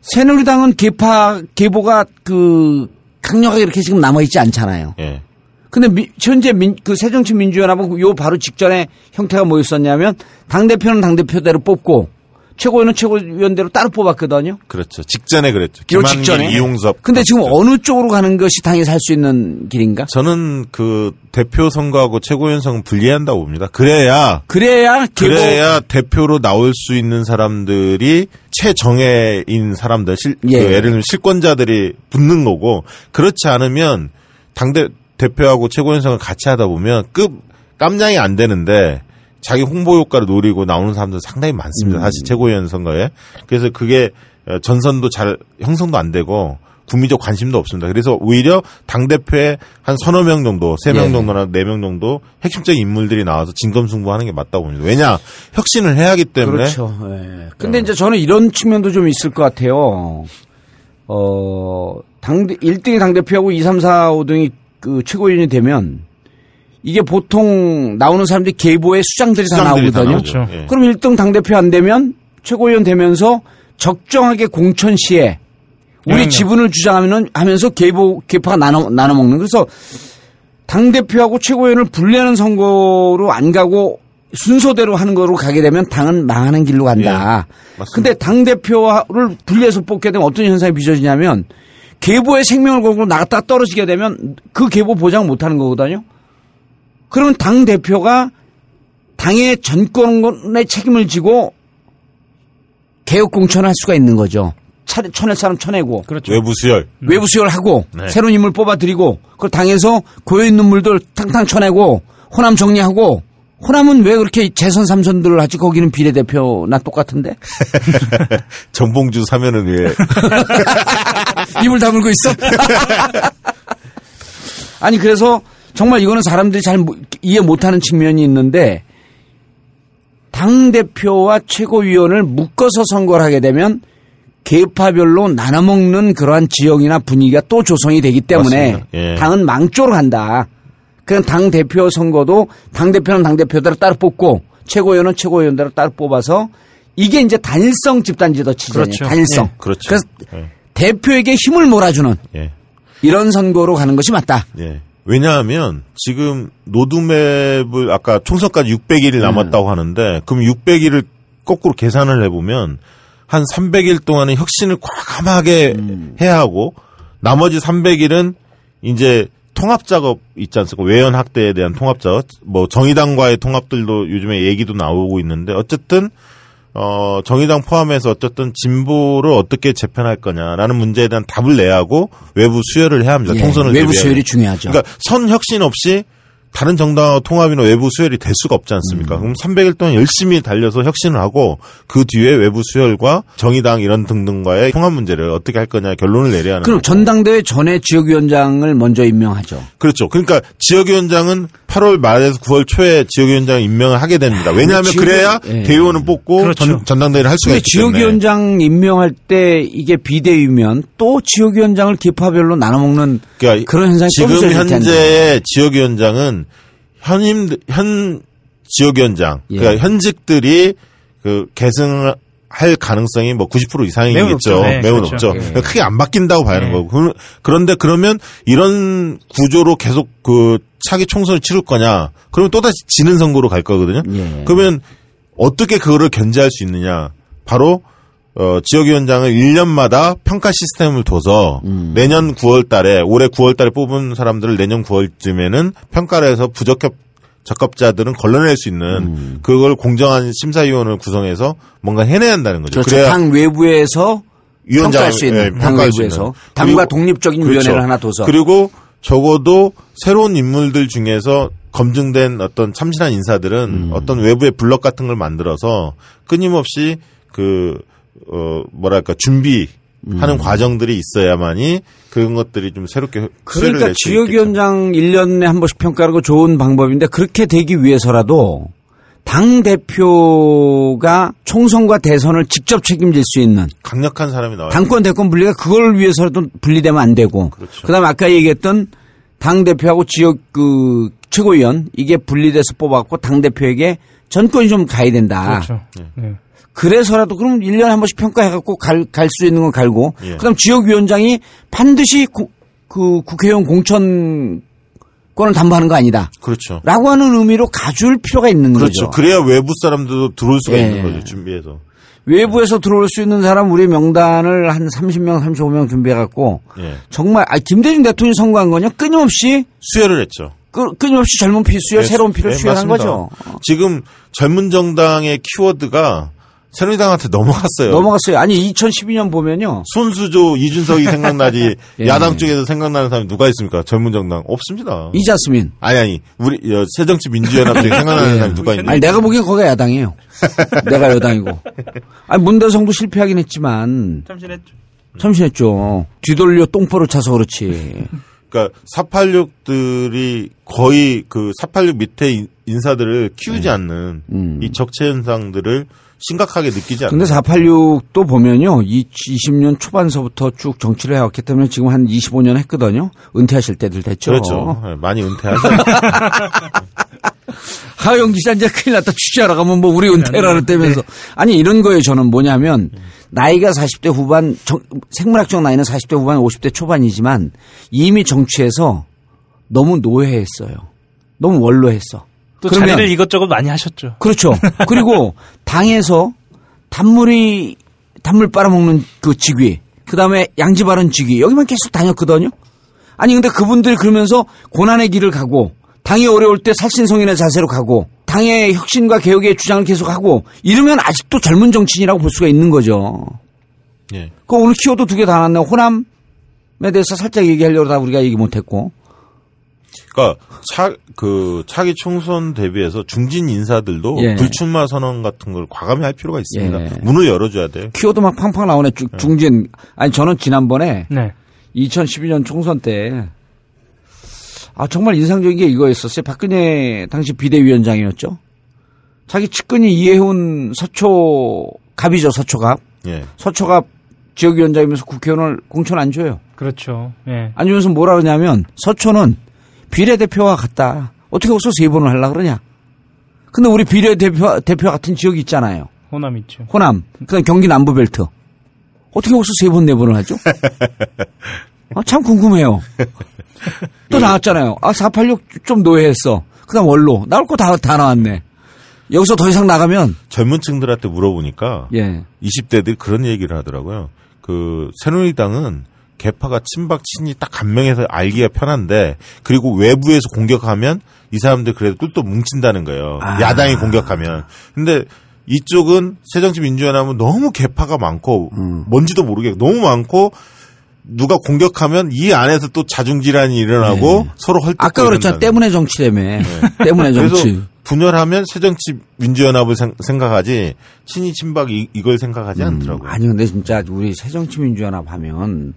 새누리당은 개파 계보가 그 강력하게 이렇게 지금 남아 있지 않잖아요. 예. 근데 미- 현재 민, 그 새정치민주연합은 요 바로 직전에 형태가 뭐였었냐면 당 대표는 당 대표대로 뽑고 최고위원은 최고위원대로 따로 뽑았거든요. 그렇죠. 직전에 그랬죠. 요 김한길, 직전에. 이용섭. 근데 지금 그랬죠. 어느 쪽으로 가는 것이 당이 살 수 있는 길인가? 저는 그 대표 선거하고 최고위원 선거 분리한다고 봅니다. 그래야 그래야 그래야 대표로 나올 수 있는 사람들이 최정예인 사람들, 실, 그 예. 예를 들면 실권자들이 붙는 거고 그렇지 않으면 당대 대표하고 최고위원 선거 같이 하다 보면 급 깜냥이 안 되는데 자기 홍보 효과를 노리고 나오는 사람들 상당히 많습니다. 사실 최고위원 선거에 그래서 그게 어, 전선도 잘 형성도 안 되고 국민적 관심도 없습니다. 그래서 오히려 당 대표에 한 서너 명 정도, 세명 예. 정도나 네 명 정도 핵심적인 인물들이 나와서 진검승부하는 게 맞다고 봅니다. 왜냐 혁신을 해야 하기 때문에 그렇죠. 예. 근데 이제 저는 이런 측면도 좀 있을 것 같아요. 어, 당, 1등이 당대표하고 2, 3, 4, 5등이 그 최고위원이 되면 이게 보통 나오는 사람들이 계보의 수장들이 다 수장들이 다 나오거든요. 나오죠. 그렇죠. 예. 그럼 1등 당대표 안 되면 최고위원 되면서 적정하게 공천 시에 우리 영향력. 지분을 주장하면은 하면서 계보 계파가 나눠 나눠 먹는 그래서 당 대표하고 최고위원을 분리하는 선거로 안 가고 순서대로 하는 거로 가게 되면 당은 망하는 길로 간다. 예, 맞습니다. 근데 당 대표를 분리해서 뽑게 되면 어떤 현상이 빚어지냐면 계보의 생명을 걸고 나갔다가 떨어지게 되면 그 계보 보장 못 하는 거거든요. 그러면 당 대표가 당의 전권의 책임을 지고 개혁 공천을 할 수가 있는 거죠. 차- 쳐낼 사람 쳐내고 그렇죠. 외부 수혈 외부 수혈하고 네. 새로운 인물 뽑아들이고 그걸 당에서 고여 있는 물들 탕탕 쳐내고 호남 정리하고 호남은 왜 그렇게 재선 삼선들을 하지 거기는 비례대표나 똑같은데 전봉주 사면을 위해 입을 다물고 있어 아니 그래서 정말 이거는 사람들이 잘 모- 이해 못하는 측면이 있는데 당 대표와 최고위원을 묶어서 선거를 하게 되면 계파별로 나눠먹는 그러한 지역이나 분위기가 또 조성이 되기 때문에. 예. 당은 망조로 간다. 그냥 당 대표 선거도 당 대표는 당 대표대로 따로 뽑고 최고위원은 최고위원대로 따로 뽑아서 이게 이제 단일성 집단 지도 치전이에요. 그렇죠. 단일성. 예. 그렇죠. 그래서 예. 대표에게 힘을 몰아주는 예. 이런 선거로 가는 것이 맞다. 예. 왜냐하면 지금 노드맵을 아까 총선까지 600일이 음. 남았다고 하는데 그럼 600일을 거꾸로 계산을 해보면 한 300일 동안은 혁신을 과감하게 음. 해야 하고 나머지 300일은 이제 통합 작업 있지 않습니까? 외연 확대에 대한 통합 작업, 뭐 정의당과의 통합들도 요즘에 얘기도 나오고 있는데 어쨌든 어, 정의당 포함해서 어쨌든 진보를 어떻게 재편할 거냐라는 문제에 대한 답을 내야 하고 외부 수혈을 해야 합니다. 예, 통선을 외부 대비하게. 수혈이 중요하죠. 그러니까 선 혁신 없이 다른 정당 통합이나 외부 수혈이 될 수가 없지 않습니까? 음. 그럼 300일 동안 열심히 달려서 혁신을 하고 그 뒤에 외부 수혈과 정의당 이런 등등과의 통합 문제를 어떻게 할 거냐 결론을 내려야 하는 그럼 거고. 전당대회 전에 지역위원장을 먼저 임명하죠. 그렇죠. 그러니까 지역위원장은 8월 말에서 9월 초에 지역위원장 임명을 하게 됩니다. 왜냐하면 지역위- 그래야 예. 대의원을 뽑고 그렇죠. 전, 전당대회를 할 수가 있기 때문에. 지역위원장 임명할 때 이게 비대위면 또 지역위원장을 기파별로 나눠먹는 그러니까 그런 현상이 또 지금. 현재의 지역위원장은 현임 현 지역위원장 예. 그러니까 현직들이 그 계승 할 가능성이 뭐 90% 이상이겠죠. 매우 높죠. 네, 매우 그렇죠. 높죠. 예. 그러니까 크게 안 바뀐다고 봐야 하는 네. 거고. 그- 그런데 그러면 이런 구조로 계속 그 차기 총선을 치를 거냐? 그러면 또다시 지는 선거로 갈 거거든요. 예. 그러면 어떻게 그거를 견제할 수 있느냐? 바로 어, 지역위원장을 1년마다 평가 시스템을 둬서 음. 내년 9월 달에, 올해 9월 달에 뽑은 사람들을 내년 9월쯤에는 평가를 해서 부적합, 적합자들은 걸러낼 수 있는 음. 그걸 공정한 심사위원을 구성해서 뭔가 해내야 한다는 거죠. 그렇죠. 그래야 당 외부에서 위원장을 평가할 수 있는 예, 당 외부에서. 당과 독립적인 그렇죠. 위원회를 하나 둬서 그리고 적어도 새로운 인물들 중에서 검증된 어떤 참신한 인사들은 음. 어떤 외부의 블럭 같은 걸 만들어서 끊임없이 그, 어, 뭐랄까, 준비 하는 과정들이 있어야만이 그런 것들이 좀 새롭게 음. 그러니까 낼수 있겠죠. 지역위원장 1년에 한 번씩 평가하는 거 좋은 방법인데 그렇게 되기 위해서라도 당 대표가 총선과 대선을 직접 책임질 수 있는 강력한 사람이 나와요. 당권 대권 분리가 그걸 위해서라도 분리되면 안 되고 그렇죠. 그다음에 아까 얘기했던 당 대표하고 지역 그 최고위원 이게 분리돼서 뽑았고 당 대표에게 전권이 좀 가야 된다. 그렇죠. 네. 그래서라도 그럼 1년에 한 번씩 평가해갖고 갈, 갈 수 있는 건 갈고, 예. 그 다음 지역위원장이 반드시 구- 그 국회의원 공천 권을 담보하는 거 아니다. 그렇죠. 라고 하는 의미로 가줄 필요가 있는 그렇죠. 거죠. 그래야 외부 사람들도 들어올 수가 예. 있는 거죠. 준비해서. 외부에서 들어올 수 있는 사람 우리 명단을 한 30명, 35명 준비해갖고, 예. 정말, 아, 김대중 대통령이 선거한 거냐? 끊임없이, 수혈을 했죠. 끄- 끊임없이 젊은 피 수혈, 예, 새로운 피를 예, 수혈한 맞습니다. 거죠. 지금 젊은 정당의 키워드가 새누리당한테 넘어갔어요. 넘어갔어요. 아니, 2012년 보면요. 손수조 이준석이 생각나지 예. 야당 쪽에서 생각나는 사람이 누가 있습니까? 젊은 정당 없습니다. 이자스민. 아니 아니 우리 어, 새정치민주연합 쪽에 생각나는 사람이 누가 있나? 아니 내가 보기엔 거기가 야당이에요. 내가 여당이고. 아니 문대성도 실패하긴 했지만 참신했죠. 참신했죠. 뒤돌려 똥포를 차서 그렇지. 그러니까 486들이 거의 그 486 밑에 인- 인사들을 키우지 네. 않는 음. 이 적체 현상들을 심각하게 느끼지 않는. 근데 486도 보면요. 20년 초반서부터 쭉 정치를 해왔기 때문에 지금 한 25년 했거든요. 은퇴하실 때들 됐죠. 그렇죠. 예, 많이 은퇴하죠. 하영 기자 이제 큰일 났다 취재하러 가면 뭐 우리 은퇴라는 때면서 아니 이런 거예요 저는 뭐냐면 나이가 40대 후반 정- 생물학적 나이는 40대 후반 50대 초반이지만 이미 정치에서 너무 노예했어요. 너무 원로했어. 또 그러면- 자리를 이것저것 많이 하셨죠. 그렇죠. 그리고 당에서 단물이 단물 빨아먹는 그 직위, 그 다음에 양지 바른 직위 여기만 계속 다녔거든요. 아니 근데 그분들 그러면서 고난의 길을 가고 당이 어려울 때 살신성인의 자세로 가고 당의 혁신과 개혁의 주장을 계속하고 이러면 아직도 젊은 정치인이라고 볼 수가 있는 거죠. 예. 그 오늘 키워드 두개 다 나왔네요. 호남에 대해서 살짝 얘기하려고 다 우리가 얘기 못했고. 그러니까 차, 그 차기 총선 대비해서 중진 인사들도 예. 불출마 선언 같은 걸 과감히 할 필요가 있습니다. 예. 문을 열어줘야 돼요. 키워드 막 팡팡 나오네. 중- 중진. 아니 저는 지난번에 네. 2012년 총선 때, 아, 정말 인상적인 게 이거였었어요. 박근혜 당시 비대위원장이었죠. 자기 측근이 이해훈 서초, 갑이죠, 서초갑. 예. 서초갑 지역위원장이면서 국회의원을 공천 안 줘요. 그렇죠. 예. 안 주면서 뭐라 그러냐면, 서초는 비례대표와 같다. 어떻게 거기서 세 번을 하려 그러냐. 근데 우리 비례대표, 대표 같은 지역이 있잖아요. 호남 있죠. 호남, 그다음 경기 남부벨트. 어떻게 거기서 세 번, 네 번을 하죠? 아, 참 궁금해요. 또 나왔잖아요. 아, 486 좀 노예했어. 그 다음 원로. 나올 거 다, 다 나왔네. 여기서 더 이상 나가면, 젊은 층들한테 물어보니까 예. 20대들이 그런 얘기를 하더라고요. 그 새누리당은 개파가 친박 친이 딱 간명해서 알기가 편한데 그리고 외부에서 공격하면 이 사람들 그래도 뚝뚝 뭉친다는 거예요. 아. 야당이 공격하면. 근데 이쪽은 새정치민주연합은 너무 개파가 많고 음. 뭔지도 모르게 너무 많고 누가 공격하면 이 안에서 또 자중질환이 일어나고 서로 헐뜯고 네. 아까. 이런다는 때문에 정치라며. 때문에 그래서 정치. 분열하면 새정치 민주연합을 생- 생각하지 친이 친박 이, 이걸 생각하지 않더라고요. 음, 아니, 근데 진짜 우리 새정치 민주연합 하면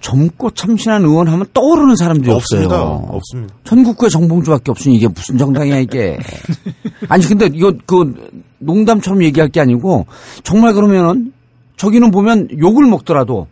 젊고 참신한 의원 하면 떠오르는 사람들이 없습니다. 없어요. 없습니다. 전국구에 정봉주밖에 없으니 이게 무슨 정당이야 이게. 아니 근데 이거 그 농담처럼 얘기할 게 아니고 정말 그러면은 저기는 보면 욕을 먹더라도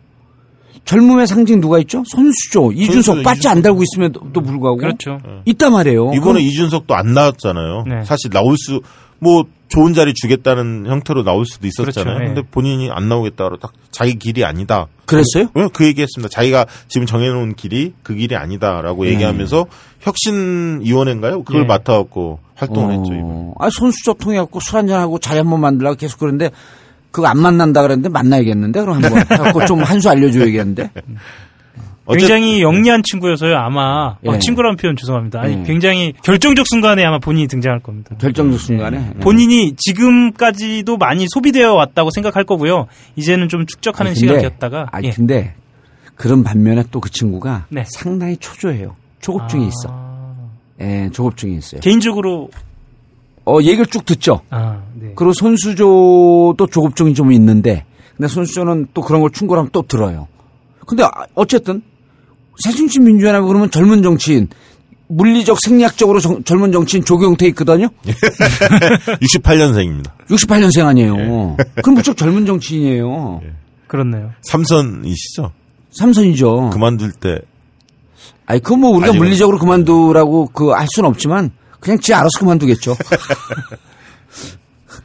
젊음의 상징 누가 있죠? 선수죠. 이준석 빠지 안. 달고 있음에도 불구하고 그렇죠. 있단 말이에요. 이번에 그럼 이준석도 안 나왔잖아요. 네. 사실 나올 수, 뭐, 좋은 자리 주겠다는 형태로 나올 수도 있었잖아요. 그렇죠, 예. 근데 본인이 안 나오겠다고 딱 자기 길이 아니다. 그랬어요? 왜? 그 얘기 했습니다. 자기가 지금 정해놓은 길이 그 길이 아니다라고 얘기하면서 혁신위원회인가요? 그걸 예. 맡아갖고 활동을 했죠, 이번에. 아 선수죠 통해갖고 술 한잔 하고 자리 한번 만들라고 계속 그러는데 그거 안 만난다 그랬는데 만나야겠는데 그럼 한번 해갖고 좀 한 수 알려줘야겠는데. 굉장히 영리한 친구여서요. 아마 어, 예. 친구라는 표현 죄송합니다. 아니 예. 굉장히 결정적 순간에 아마 본인이 등장할 겁니다. 결정적 순간에 예. 본인이 지금까지도 많이 소비되어 왔다고 생각할 거고요. 이제는 좀 축적하는 아니, 근데- 시간이었다가 아니 예. 근데 그런 반면에 또 그 친구가 네. 상당히 초조해요. 조급증이 있어. 아. 예, 조급증이 있어요. 개인적으로 어, 얘기를 쭉 듣죠. 아, 네. 그리고 손수조도 조급증이 좀 있는데, 근데 손수조는 또 그런 걸 충고하면 또 들어요. 근데 아, 어쨌든 새정치 민주연합 그러면 젊은 정치인 물리적 생략적으로 정- 젊은 정치인 조경태 있거든요. 68년생입니다. 68년생 아니에요. 그럼 무척 젊은 정치인이에요. 그렇네요. 삼선이시죠? 삼선이죠. 그만둘 때 아니 그뭐 우리가 아직은- 물리적으로 그만두라고 그 할 수는 없지만 그냥 지 알아서 그만두겠죠.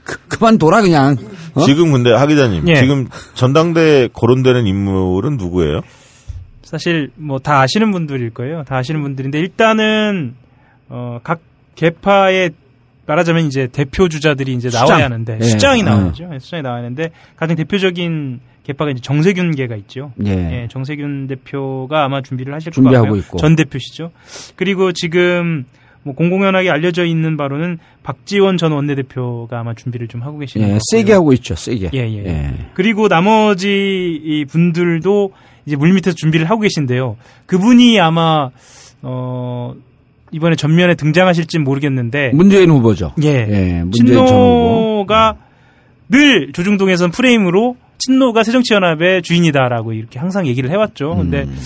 그, 그만둬라 그냥. 어? 지금 근데 하 기자님 예. 지금 전당대에 거론되는 인물은 누구예요? 사실 뭐 다 아시는 분들일 거예요. 다 아시는 분들인데 일단은 어, 각 개파의 말하자면 이제 대표 주자들이 이제 수장. 나와야 하는데 예. 수장이 어. 나와야죠. 예, 수장이 나와야 하는데 가장 대표적인 개파가 이제 정세균계가 있죠. 예. 예, 정세균 대표가 아마 준비를 하실 것 준비하고 같고요. 있고. 전 대표시죠. 그리고 지금 뭐 공공연하게 알려져 있는 바로는 박지원 전 원내대표가 아마 준비를 좀 하고 계시는 것 예, 같고요. 세게 하고 있죠. 세게. 예, 예. 그리고 나머지 이 분들도 이제 물밑에서 준비를 하고 계신데요. 그분이 아마 어 이번에 전면에 등장하실진 모르겠는데 문재인 후보죠. 예. 예, 문재인 전 후보. 친노가 늘 조중동에선 프레임으로 친노가 새정치연합의 주인이다라고 이렇게 항상 얘기를 해왔죠. 근데 음.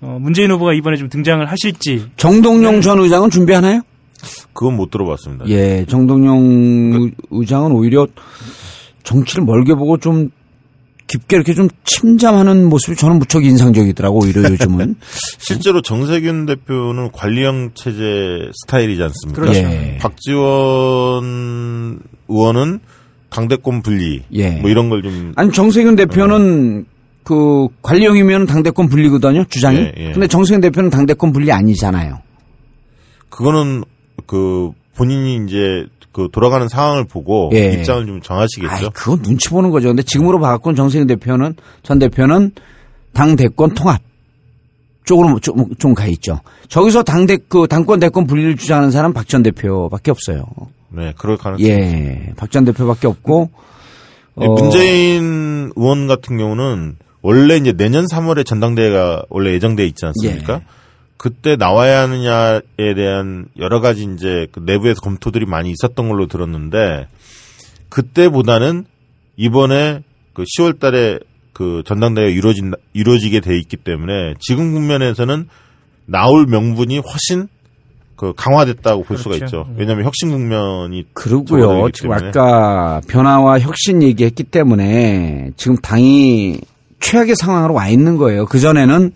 어, 문재인 후보가 이번에 좀 등장을 하실지 정동영 전 의장은 준비하나요? 그건 못 들어봤습니다. 예, 정동영 의- 의장은 오히려 정치를 멀게 보고 좀 깊게 이렇게 좀 침잠하는 모습이 저는 무척 인상적이더라고 오히려 요즘은. 실제로 정세균 대표는 관리형 체제 스타일이지 않습니까? 그렇죠. 예. 박지원 의원은 당대권 분리 예. 뭐 이런 걸 좀 아니 정세균 대표는 그 관리형이면 당대권 분리거든요 주장이. 예, 예. 근데 정세균 대표는 당대권 분리 아니잖아요. 그거는 그 본인이 이제 그 돌아가는 상황을 보고 예. 입장을 좀 정하시겠죠. 아이, 그건 눈치 보는 거죠. 근데 지금으로 봐갖고는 정세균 대표는, 전 대표는 당 대권 통합 쪽으로 좀, 좀 가 있죠. 저기서 당 대, 그 당권 대권 분리를 주장하는 사람 박 전 대표밖에 없어요. 네, 그럴 가능성이 예. 박 전 대표밖에 없고, 네, 어, 문재인 의원 같은 경우는 원래 이제 내년 3월에 전당대회가 원래 예정돼 있지 않습니까? 예. 그때 나와야 하느냐에 대한 여러 가지 이제 그 내부에서 검토들이 많이 있었던 걸로 들었는데 그때보다는 이번에 그 10월 달에 그 전당대회가 이루어진, 이루어지게 돼 있기 때문에 지금 국면에서는 나올 명분이 훨씬 그 강화됐다고 볼 수가 그렇죠. 있죠. 왜냐하면 혁신 국면이 그러고요. 지금. 아까 변화와 혁신 얘기했기 때문에 지금 당이 최악의 상황으로 와 있는 거예요. 그전에는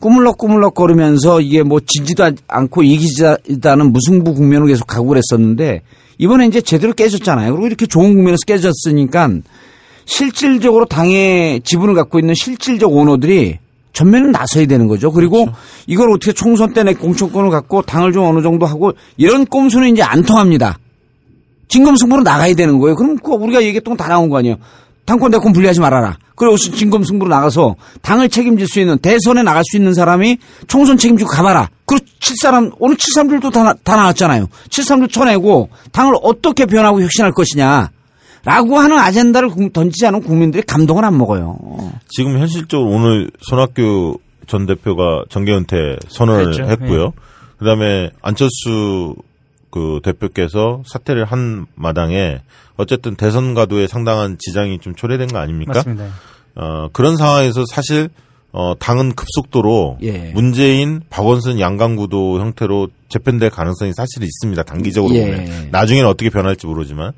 꾸물럭꾸물럭 거리면서 이게 뭐 지지도 않고 이기지다는 무승부 국면으로 계속 가고 그랬었는데 이번에 이제 제대로 깨졌잖아요. 그리고 이렇게 좋은 국면에서 깨졌으니까 실질적으로 당의 지분을 갖고 있는 실질적 오너들이 전면에 나서야 되는 거죠. 그리고 이걸 어떻게 총선 때 내 공천권을 갖고 당을 좀 어느 정도 하고 이런 꼼수는 이제 안 통합니다. 진검승부로 나가야 되는 거예요. 그럼 그 우리가 얘기했던 건 다 나온 거 아니에요. 당권 대권 분리하지 말아라. 그리고 진검승부로 나가서 당을 책임질 수 있는 대선에 나갈 수 있는 사람이 총선 책임지고 가봐라. 그리고 칠사람 오늘 칠삼들도 다, 나- 다 나왔잖아요. 칠삼들 쳐내고 당을 어떻게 변하고 혁신할 것이냐. 라고 하는 아젠다를 국- 던지지 않은 국민들이 감동을 안 먹어요. 지금 현실적으로 오늘 손학규 전 대표가 정계 은퇴 선언을 그랬죠. 했고요. 그다음에 안철수 그 대표께서 사퇴를 한 마당에 어쨌든 대선 가도에 상당한 지장이 좀 초래된 거 아닙니까? 맞습니다. 어, 그런 상황에서 사실 어, 당은 급속도로 예. 문재인, 박원순 양강구도 형태로 재편될 가능성이 사실 있습니다. 단기적으로 예. 보면 나중에는 어떻게 변할지 모르지만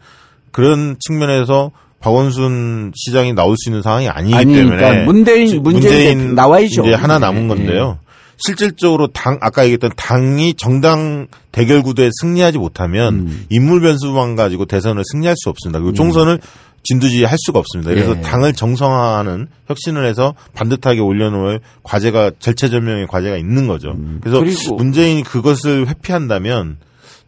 그런 측면에서 박원순 시장이 나올 수 있는 상황이 아니기 아니니까 때문에 문재인- 지- 문재인 대표 나와야죠. 이제 하나 남은 예, 건데요. 실질적으로 당 아까 얘기했던 당이 정당 대결 구도에 승리하지 못하면 음. 인물 변수만 가지고 대선을 승리할 수 없습니다. 그리고 총선을 진두지휘할 수가 없습니다. 그래서 예. 당을 정상화하는 혁신을 해서 반듯하게 올려놓을 과제가 절체절명의 과제가 있는 거죠. 그래서 음. 그리고- 문재인이 그것을 회피한다면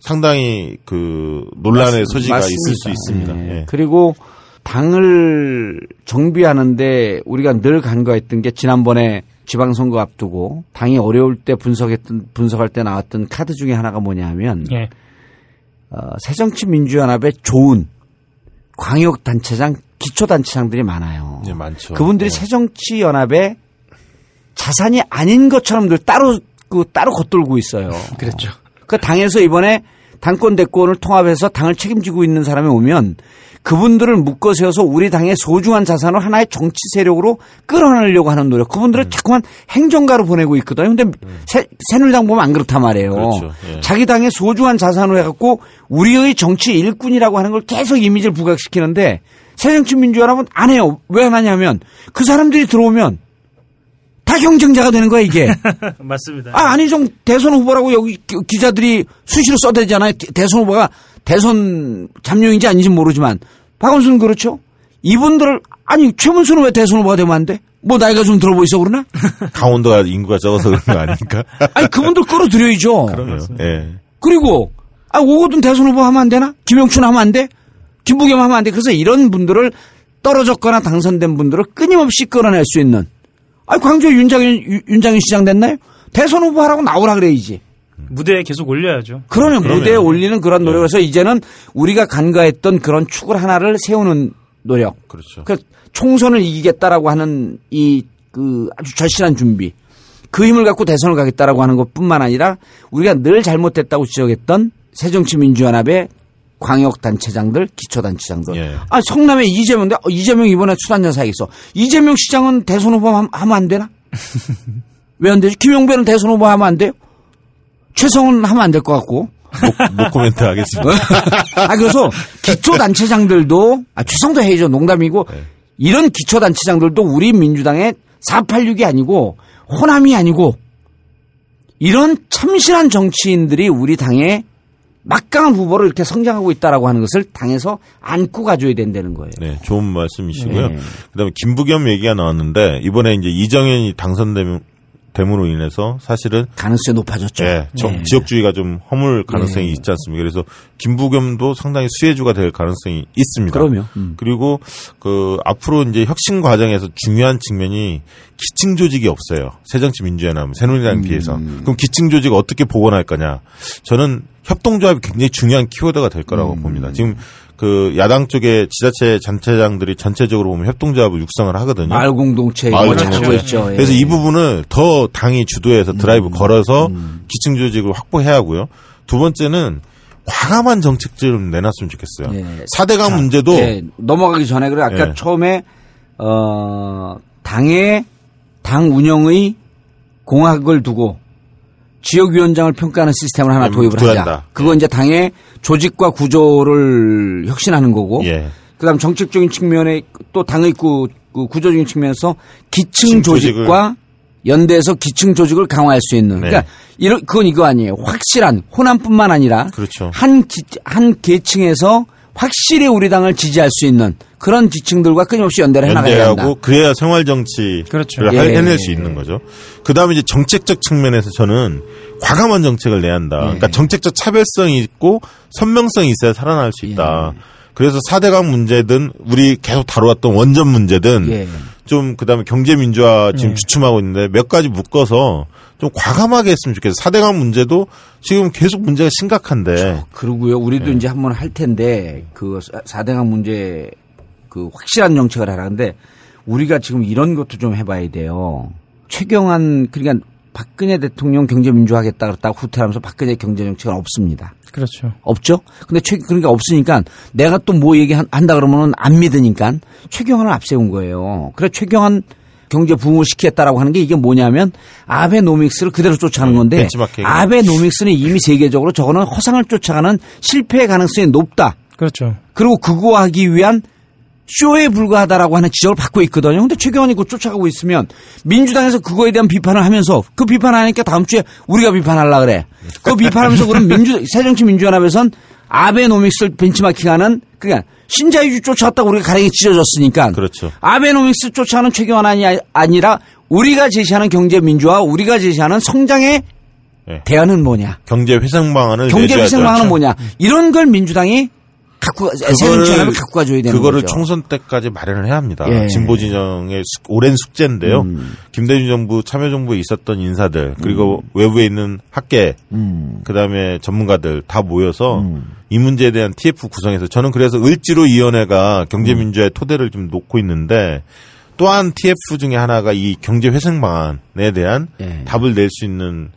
상당히 그 논란의 소지가 있을 수 있습니다. 예. 예. 그리고 당을 정비하는데 우리가 늘 간과했던 게 지난번에 지방선거 앞두고 당이 어려울 때 분석했던 분석할 때 나왔던 카드 중에 하나가 뭐냐면 예. 어, 새정치민주연합에 좋은 광역 단체장, 기초 단체장들이 많아요. 예, 많죠. 그분들이 예. 새정치연합의 자산이 아닌 것처럼 늘 따로 그 따로 겉돌고 있어요. 그랬죠. 그 당에서 이번에 당권 대권을 통합해서 당을 책임지고 있는 사람이 오면 그분들을 묶어 세워서 우리 당의 소중한 자산을 하나의 정치 세력으로 끌어내려고 하는 노력. 그분들을 자꾸만 행정가로 보내고 있거든요. 근데 새, 새누리당 보면 안 그렇단 말이에요. 그렇죠. 예. 자기 당의 소중한 자산으로 해갖고 우리의 정치 일꾼이라고 하는 걸 계속 이미지를 부각시키는데 새정치민주연합은 안 해요. 왜 안 하냐면 그 사람들이 들어오면 다 경쟁자가 되는 거야 이게. 맞습니다. 아, 안희정 대선 후보라고 여기 기- 기자들이 수시로 써대잖아요. 대- 대선 후보가 대선 잠룡인지 아닌지 모르지만 박원순은 그렇죠. 이분들을 아니 최문수는 왜 대선 후보가 되면 안 돼? 뭐 나이가 좀 들어 보이서 그러나? 강원도가 인구가 적어서 그런 거 아닙니까? 아니 그분들 끌어들여야죠. 그럼요. 예. 그리고 아 오거돈 대선 후보 하면 안 되나? 김영춘 하면 안 돼? 김부겸 하면 안 돼? 그래서 이런 분들을 떨어졌거나 당선된 분들을 끊임없이 끌어낼 수 있는. 아 광주 윤장현 유- 윤장현 시장 됐나요? 대선 후보 하라고 나오라 그래야지. 무대에 계속 올려야죠. 그러면 그러면. 무대에 올리는 그런 노력에서 이제는 우리가 간과했던 그런 축을 하나를 세우는 노력. 그렇죠. 그 총선을 이기겠다라고 하는 이 그 아주 절실한 준비. 그 힘을 갖고 대선을 가겠다라고 하는 것뿐만 아니라 우리가 늘 잘못됐다고 지적했던 새정치민주연합의 광역단체장들, 기초단체장들. 예. 아, 성남에 이재명, 어, 이재명 이번에 수단전 사에 있어. 이재명 시장은 대선 후보 함- 하면 안 되나? 왜 안 되지? 김용배는 대선 후보 하면 안 돼요? 최성은 하면 안 될 것 같고. 노, 노 코멘트 하겠습니다. 아, 그래서 기초단체장들도, 아, 최성도 해야죠. 농담이고, 이런 기초단체장들도 우리 민주당의 486이 아니고, 호남이 아니고, 이런 참신한 정치인들이 우리 당에 막강한 후보를 이렇게 성장하고 있다라고 하는 것을 당에서 안고 가줘야 된다는 거예요. 네, 좋은 말씀이시고요. 네. 그다음에 김부겸 얘기가 나왔는데 이번에 이제 이정현이 당선 됨으로 인해서 사실은 가능성이 높아졌죠. 예, 정- 네. 지역주의가 좀 허물 가능성이 네. 있지 않습니까? 그래서 김부겸도 상당히 수혜주가 될 가능성이 있습니다. 그럼요. 음. 그리고 그 앞으로 이제 혁신 과정에서 중요한 측면이 기층 조직이 없어요. 새정치 민주연합 새누리당에 음. 비해서. 그럼 기층 조직 을 어떻게 복원할 거냐? 저는 협동조합이 굉장히 중요한 키워드가 될 거라고 음. 봅니다. 지금 그 야당 쪽에 지자체 단체장들이 전체적으로 보면 협동조합을 육성을 하거든요. 마을 공동체 마을. 하고 있죠. 예. 그래서 이 부분을 더 당이 주도해서 음. 드라이브 걸어서 기층 조직을 확보해야 하고요. 두 번째는 과감한 정책 좀 내놨으면 좋겠어요. 예. 4대강 문제도 예, 넘어가기 전에 그래 아까 예. 처음에 어 당의 당 운영의 공학을 두고 지역위원장을 평가하는 시스템을 하나 음, 도입을 구한다. 하자. 그거 이제 당의 조직과 구조를 혁신하는 거고. 예. 그다음 정책적인 측면에 또 당의 구, 그 구조적인 측면에서 기층 기층 조직과 연대해서 기층 조직을 강화할 수 있는. 네. 그러니까 이런 그건 이거 아니에요. 확실한 호남뿐만 아니라 그렇죠. 한, 기, 한 계층에서 확실히 우리 당을 지지할 수 있는 그런 지층들과 끊임없이 연대를 해나가야 한다. 연대하고 그래야 생활 정치를 그렇죠. 하- 예. 해낼 수 있는 거죠. 그다음에 이제 정책적 측면에서 저는 과감한 정책을 내야 한다. 예. 그러니까 정책적 차별성이 있고 선명성이 있어야 살아날 수 있다. 예. 그래서 4대강 문제든 우리 계속 다루었던 원전 문제든 예. 좀 그다음에 경제 민주화 지금 네. 주춤하고 있는데 몇 가지 묶어서 좀 과감하게 했으면 좋겠어요. 4대강 문제도 지금 계속 문제가 심각한데 그러고요. 우리도 이제 한번 할 텐데 그 4대강 문제 그 확실한 정책을 하라는데 우리가 지금 이런 것도 좀 해봐야 돼요. 최경환 그러니까 박근혜 대통령 경제 민주화 하겠다 그랬다가 후퇴하면서 박근혜 경제 정책은 없습니다. 그렇죠. 없죠? 근데 최, 그러니까 없으니까 내가 또 뭐 얘기한다 그러면은 안 믿으니까 최경환을 앞세운 거예요. 그래 최경환 경제 부흥을 시키겠다라고 하는 게 이게 뭐냐면 아베노믹스를 그대로 쫓아가는 네, 건데 벤치마킹. 아베노믹스는 이미 세계적으로 저거는 허상을 쫓아가는 실패의 가능성이 높다. 그렇죠. 그리고 그거 하기 위한 쇼에 불과하다라고 하는 지적을 받고 있거든요. 근데 최경환이 그거 쫓아가고 있으면 민주당에서 그거에 대한 비판을 하면서 그 비판하니까 다음 주에 우리가 비판하려 그래. 그 비판하면서 그럼 민주 새정치 민주연합에선 아베노믹스를 벤치마킹하는 그러니까 신자유주의 쫓아왔다고 우리가 가랭이 찢어졌으니까 그렇죠. 아베노믹스 쫓아하는 최경환이 아니라 우리가 제시하는 경제 민주화, 우리가 제시하는 성장의 예. 대안은 뭐냐? 경제 회생 방안을 경제. 회생 방안은 뭐냐? 이런 걸 민주당이 갖고 새정치연합이 갖고 가줘야 되는 그거를 거죠. 총선 때까지 마련을 해야 합니다. 예. 진보 진영의 숙- 오랜 숙제인데요. 음. 김대중 정부 참여정부에 있었던 인사들 그리고 외부에 있는 학계 음. 그다음에 전문가들 다 모여서 이 문제에 대한 TF 구성해서 저는 그래서 을지로 위원회가 경제민주화의 토대를 좀 놓고 있는데 또한 TF 중에 하나가 이 경제 회생 방안에 대한 예. 답을 낼 수 있는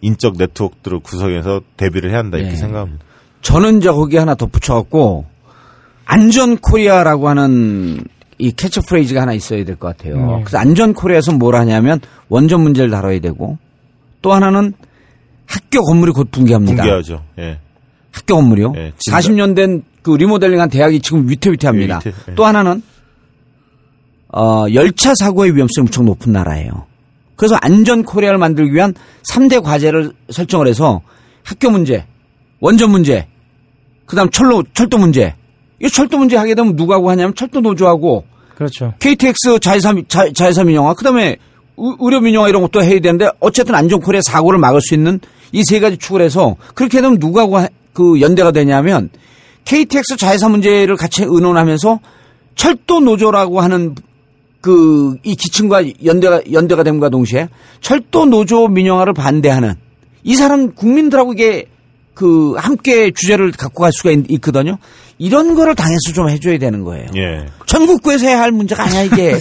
인적 네트워크들을 구성해서 대비를 해야 한다 이렇게 예. 생각합니다. 저는 이제 거기에 하나 덧붙여갖고 안전 코리아라고 하는 이 캐치프레이즈가 하나 있어야 될 것 같아요. 네. 그래서 안전 코리아에서 뭘 하냐면 원전 문제를 다뤄야 되고 또 하나는 학교 건물이 곧 붕괴합니다. 붕괴하죠. 예. 학교 건물이요. 예, 진짜. 40년 된 그 리모델링한 대학이 지금 위태위태합니다. 예, 위태, 예. 또 하나는 어, 열차 사고의 위험성이 무척 높은 나라예요. 그래서 안전 코리아를 만들기 위한 3대 과제를 설정을 해서 학교 문제, 원전 문제, 그다음 철로 철도 문제. 이 철도 문제 하게 되면 누구하고 하냐면 철도 노조하고 그렇죠. KTX 자회사 자, 자회사 민영화 그다음에 의- 의료 민영화 이런 것도 해야 되는데 어쨌든 안전 코리아 사고를 막을 수 있는 이 세 가지 축을 해서 그렇게 되면 누구하고 하- 그 연대가 되냐면 KTX 자회사 문제를 같이 의논하면서 철도 노조라고 하는 그 이 기층과 연대가 연대가 됨과 동시에 철도 노조 민영화를 반대하는 이 사람 국민들하고 이게 그 함께 주제를 갖고 갈 수가 있, 거든요 이런 거를 당에서 좀 해줘야 되는 거예요. 예. 전국구에서 해야 할 문제가 아니야 이게.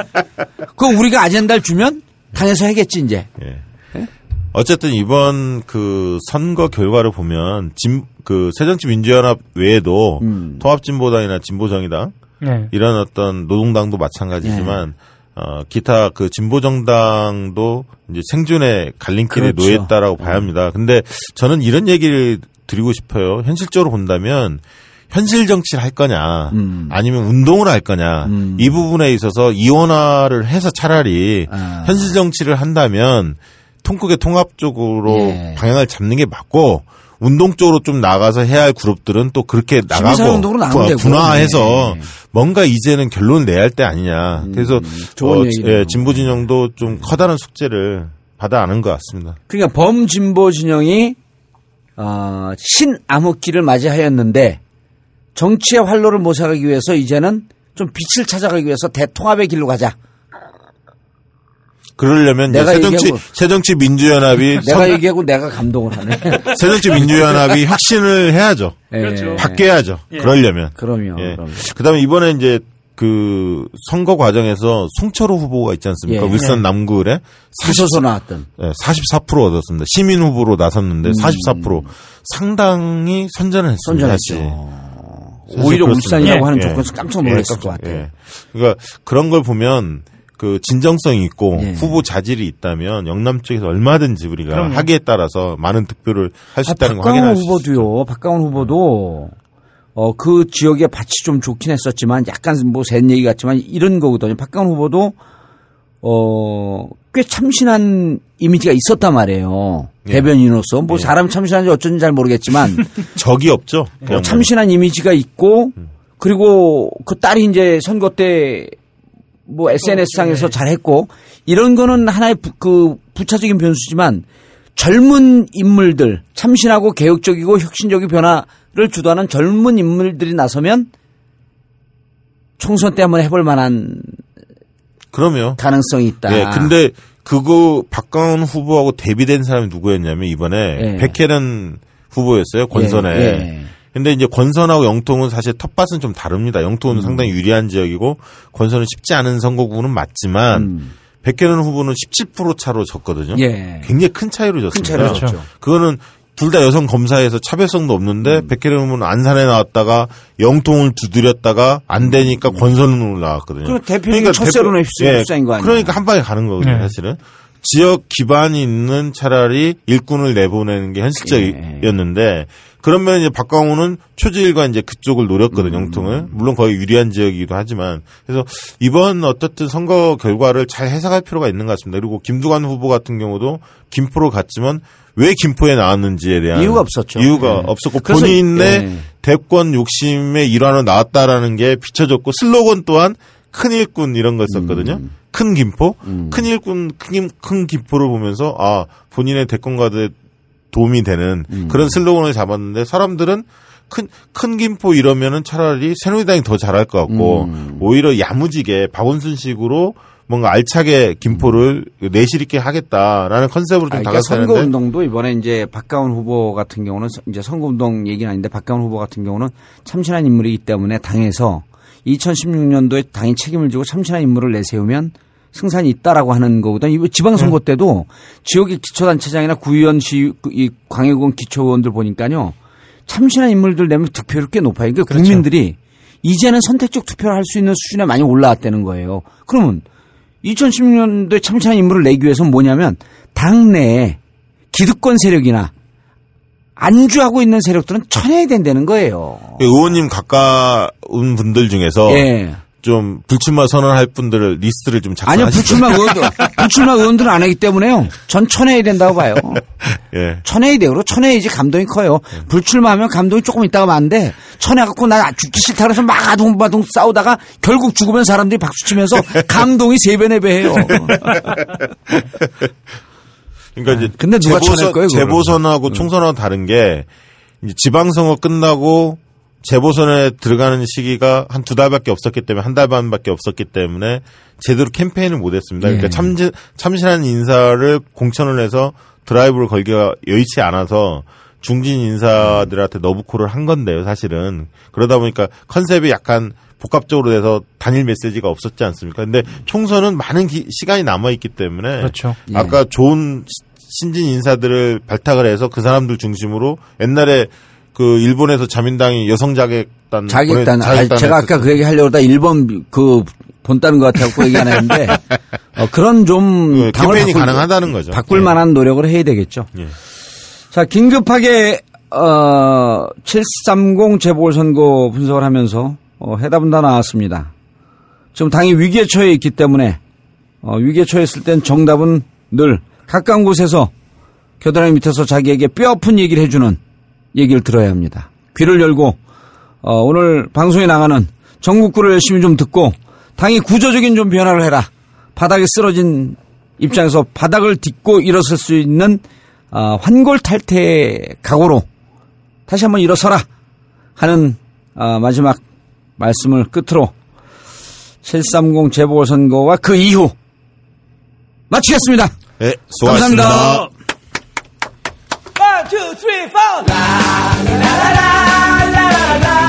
그 우리가 아젠다를 주면 당에서 하겠지 이제. 예. 어쨌든 이번 그 선거 결과를 보면 진, 그 새정치민주연합 외에도 음. 통합진보당이나 진보정의당 네. 이런 어떤 노동당도 마찬가지지만 어, 기타 그 진보 정당도 이제 생존의 갈림길에 그렇죠. 놓였다라고 봐야 합니다. 근데 저는 이런 얘기를 드리고 싶어요. 현실적으로 본다면 현실 정치를 할 거냐, 음. 아니면 운동을 할 거냐, 음. 이 부분에 있어서 이원화를 해서 차라리 아. 현실 정치를 한다면 통국의 통합 쪽으로 예. 방향을 잡는 게 맞고 운동 쪽으로 좀 나가서 해야 할 그룹들은 또 그렇게 나가고 분- 되고. 분화해서 네. 뭔가 이제는 결론을 내야 할 때 아니냐. 그래서 좋은 어. 예, 진보 진영도 좀 커다란 숙제를 받아 안은 것 같습니다. 그러니까 범진보 진영이 어, 신암흑기를 맞이하였는데 정치의 활로를 모색하기 위해서 이제는 좀 빛을 찾아가기 위해서 대통합의 길로 가자. 그러려면 내가 새정치 얘기하고- 새정치 민주연합이 내가 선- 얘기하고 내가 감동을 하네. 새정치 민주연합이 혁신을 해야죠. 그렇죠. 바뀌어야죠. 그러려면. 그럼요. 예. 그럼요. 그다음에 이번에 이제 그 선거 과정에서 송철호 후보가 있지 않습니까? 예. 윌슨 남구을에 40, 수소서 나왔던. 예, 44% 얻었습니다. 시민 후보로 나섰는데 44% 상당히 선전을 했습니다. 선전했죠. 사실 오히려 그렇습니다. 울산이라고 예. 하는 예. 조건에서 깜짝 예, 놀랐을 것 같아요. 예. 그러니까 그런 걸 보면 그 진정성이 있고 예. 후보 자질이 있다면 영남 쪽에서 얼마든지 우리가 그럼요. 하기에 따라서 많은 득표를 할수 아, 있다는 거 박강원 확인할 수 있죠. 후보도요. 박강원 후보도 어, 그 지역의 밭이 좀 좋긴 했었지만 약간 뭐센 얘기 같지만 이런 거거든요. 박강원 후보도 어, 꽤 참신한 이미지가 있었단 말이에요. 예. 대변인으로서 뭐 사람 참신한지 어쩐지 잘 모르겠지만 적이 없죠. 뭐 그냥 참신한 이미지가 있고 그리고 그 딸이 이제 선거 때 뭐 SNS 상에서 잘했고 이런 거는 하나의 부, 그 부차적인 변수지만 젊은 인물들 참신하고 개혁적이고 혁신적인 변화를 주도하는 젊은 인물들이 나서면 총선 때 한번 해볼 만한 그러면 가능성이 있다. 예, 근데 그거 박강원 후보하고 대비된 사람이 누구였냐면 이번에 예. 백혜련 후보였어요. 권선에. 예, 예. 근데 이제 권선하고 영통은 사실 텃밭은 좀 다릅니다. 음. 영통은 상당히 유리한 지역이고 권선은 쉽지 않은 선거구는 맞지만 음. 백혜련 후보는 17% 차로 졌거든요. 예. 굉장히 큰 차이로 졌습니다. 큰 차이로 그렇죠. 졌죠. 그거는 둘 다 여성 검사에서 차별성도 없는데 음. 백혜련 후보는 안산에 나왔다가 영통을 두드렸다가 안 되니까 권선으로 나왔거든요. 그 대표적인 첫세로는 휩쓸- 휩싸인 거 아니에요? 그러니까 한 방에 가는 거거든요, 네. 사실은. 지역 기반이 있는 차라리 일꾼을 내보내는 게 현실적이었는데 그러면 이제 박광호는 초지일과 이제 그쪽을 노렸거든요, 음. 영통을. 물론 거의 유리한 지역이기도 하지만 그래서 이번 어떻든 선거 결과를 잘 해석할 필요가 있는 것 같습니다. 그리고 김두관 후보 같은 경우도 김포로 갔지만 왜 김포에 나왔는지에 대한 이유가 없었죠. 이유가 네. 없었고 본인의 네. 대권 욕심의 일환으로 나왔다라는 게 비춰졌고 슬로건 또한 큰 일꾼 이런 거 썼거든요. 음. 큰 김포, 큰 일꾼, 큰, 김- 큰 김포를 보면서 아 본인의 대권과도 도움이 되는 음. 그런 슬로건을 잡았는데 사람들은 큰, 큰 김포 이러면은 차라리 새누리당이 더 잘할 것 같고 음. 오히려 야무지게 박원순 식으로 뭔가 알차게 김포를 내실 있게 하겠다라는 컨셉으로 좀 아, 그러니까 다가서는데 선거 운동도 이번에 이제 박가원 후보 같은 경우는 서- 이제 선거 운동 얘기는 아닌데 박가원 후보 같은 경우는 참신한 인물이기 때문에 당에서 2016년도에 당이 책임을 지고 참신한 인물을 내세우면 승산이 있다라고 하는 거거든요. 이거 지방선거 때도 지역의 기초단체장이나 구의원 시, 그이 광역원 기초의원들 보니까요. 참신한 인물들 내면 득표율 꽤 높아요. 그러니까 국민들이 이제는 선택적 투표를 할 수 있는 수준에 많이 올라왔다는 거예요. 그러면 2016년도에 참신한 인물을 내기 위해서는 뭐냐면 당내에 기득권 세력이나 안주하고 있는 세력들은 쳐내야 된다는 거예요. 의원님 가까운 분들 중에서 예. 좀 불출마 선언할 분들을 리스트를 좀 아니요, 작성하시죠. 불출마 의원들, 불출마 의원들은 안 하기 때문에요. 전 쳐내야 된다고 봐요. 예. 돼요. 그리고 쳐내야지 감동이 커요. 불출마하면 감동이 조금 있다가 마는데 쳐내갖고 나 죽기 싫다 그래서 막 아둥바둥 싸우다가 결국 죽으면 사람들이 박수 치면서 감동이 세 배, 네배 해요. 그러니까 이제 근데 누가 쳐낼 거예요? 재보선하고 총선하고 다른 게 이제 지방선거 끝나고 재보선에 들어가는 시기가 한 두 달밖에 없었기 때문에 한 달 반밖에 없었기 때문에 제대로 캠페인을 못했습니다. 그러니까 예. 참 참신한 인사를 공천을 해서 드라이브를 걸기가 여의치 않아서 중진 인사들한테 너부코를 한 건데요, 사실은. 그러다 보니까 컨셉이 약간 복합적으로 돼서 단일 메시지가 없었지 않습니까? 근데 총선은 많은 기- 시간이 남아 있기 때문에 그렇죠. 아까 좋은 시- 신진 인사들을 발탁을 해서 그 사람들 중심으로 옛날에 그 일본에서 자민당이 여성 자객단 자객단, 보내- 아, 제가 아까 그 얘기 하려고 하다 1번 그 본다는 것 같아서 그 얘기 안 했는데 어, 그런 좀그 당을 캠페인이 바꿀- 가능하다는 거죠. 바꿀 예. 만한 노력을 해야 되겠죠. 예. 자, 긴급하게 어, 730 재보궐선거 분석을 하면서 어, 해답은 다 나왔습니다. 지금 당이 위기에 처해 있기 때문에 어, 위기에 처했을 땐 정답은 늘 가까운 곳에서 겨드랑이 밑에서 자기에게 뼈아픈 얘기를 해주는 얘기를 들어야 합니다. 귀를 열고 어, 오늘 방송에 나가는 전국구를 열심히 좀 듣고 당이 구조적인 좀 변화를 해라. 바닥에 쓰러진 입장에서 바닥을 딛고 일어설 수 있는 어, 환골탈태 각오로 다시 한번 일어서라 하는 어, 마지막 말씀을 끝으로 730 재보궐선거와 그 이후 마치겠습니다. 예, 수고하셨습니다. 감사합니다. two, three, four. La la la la la la la.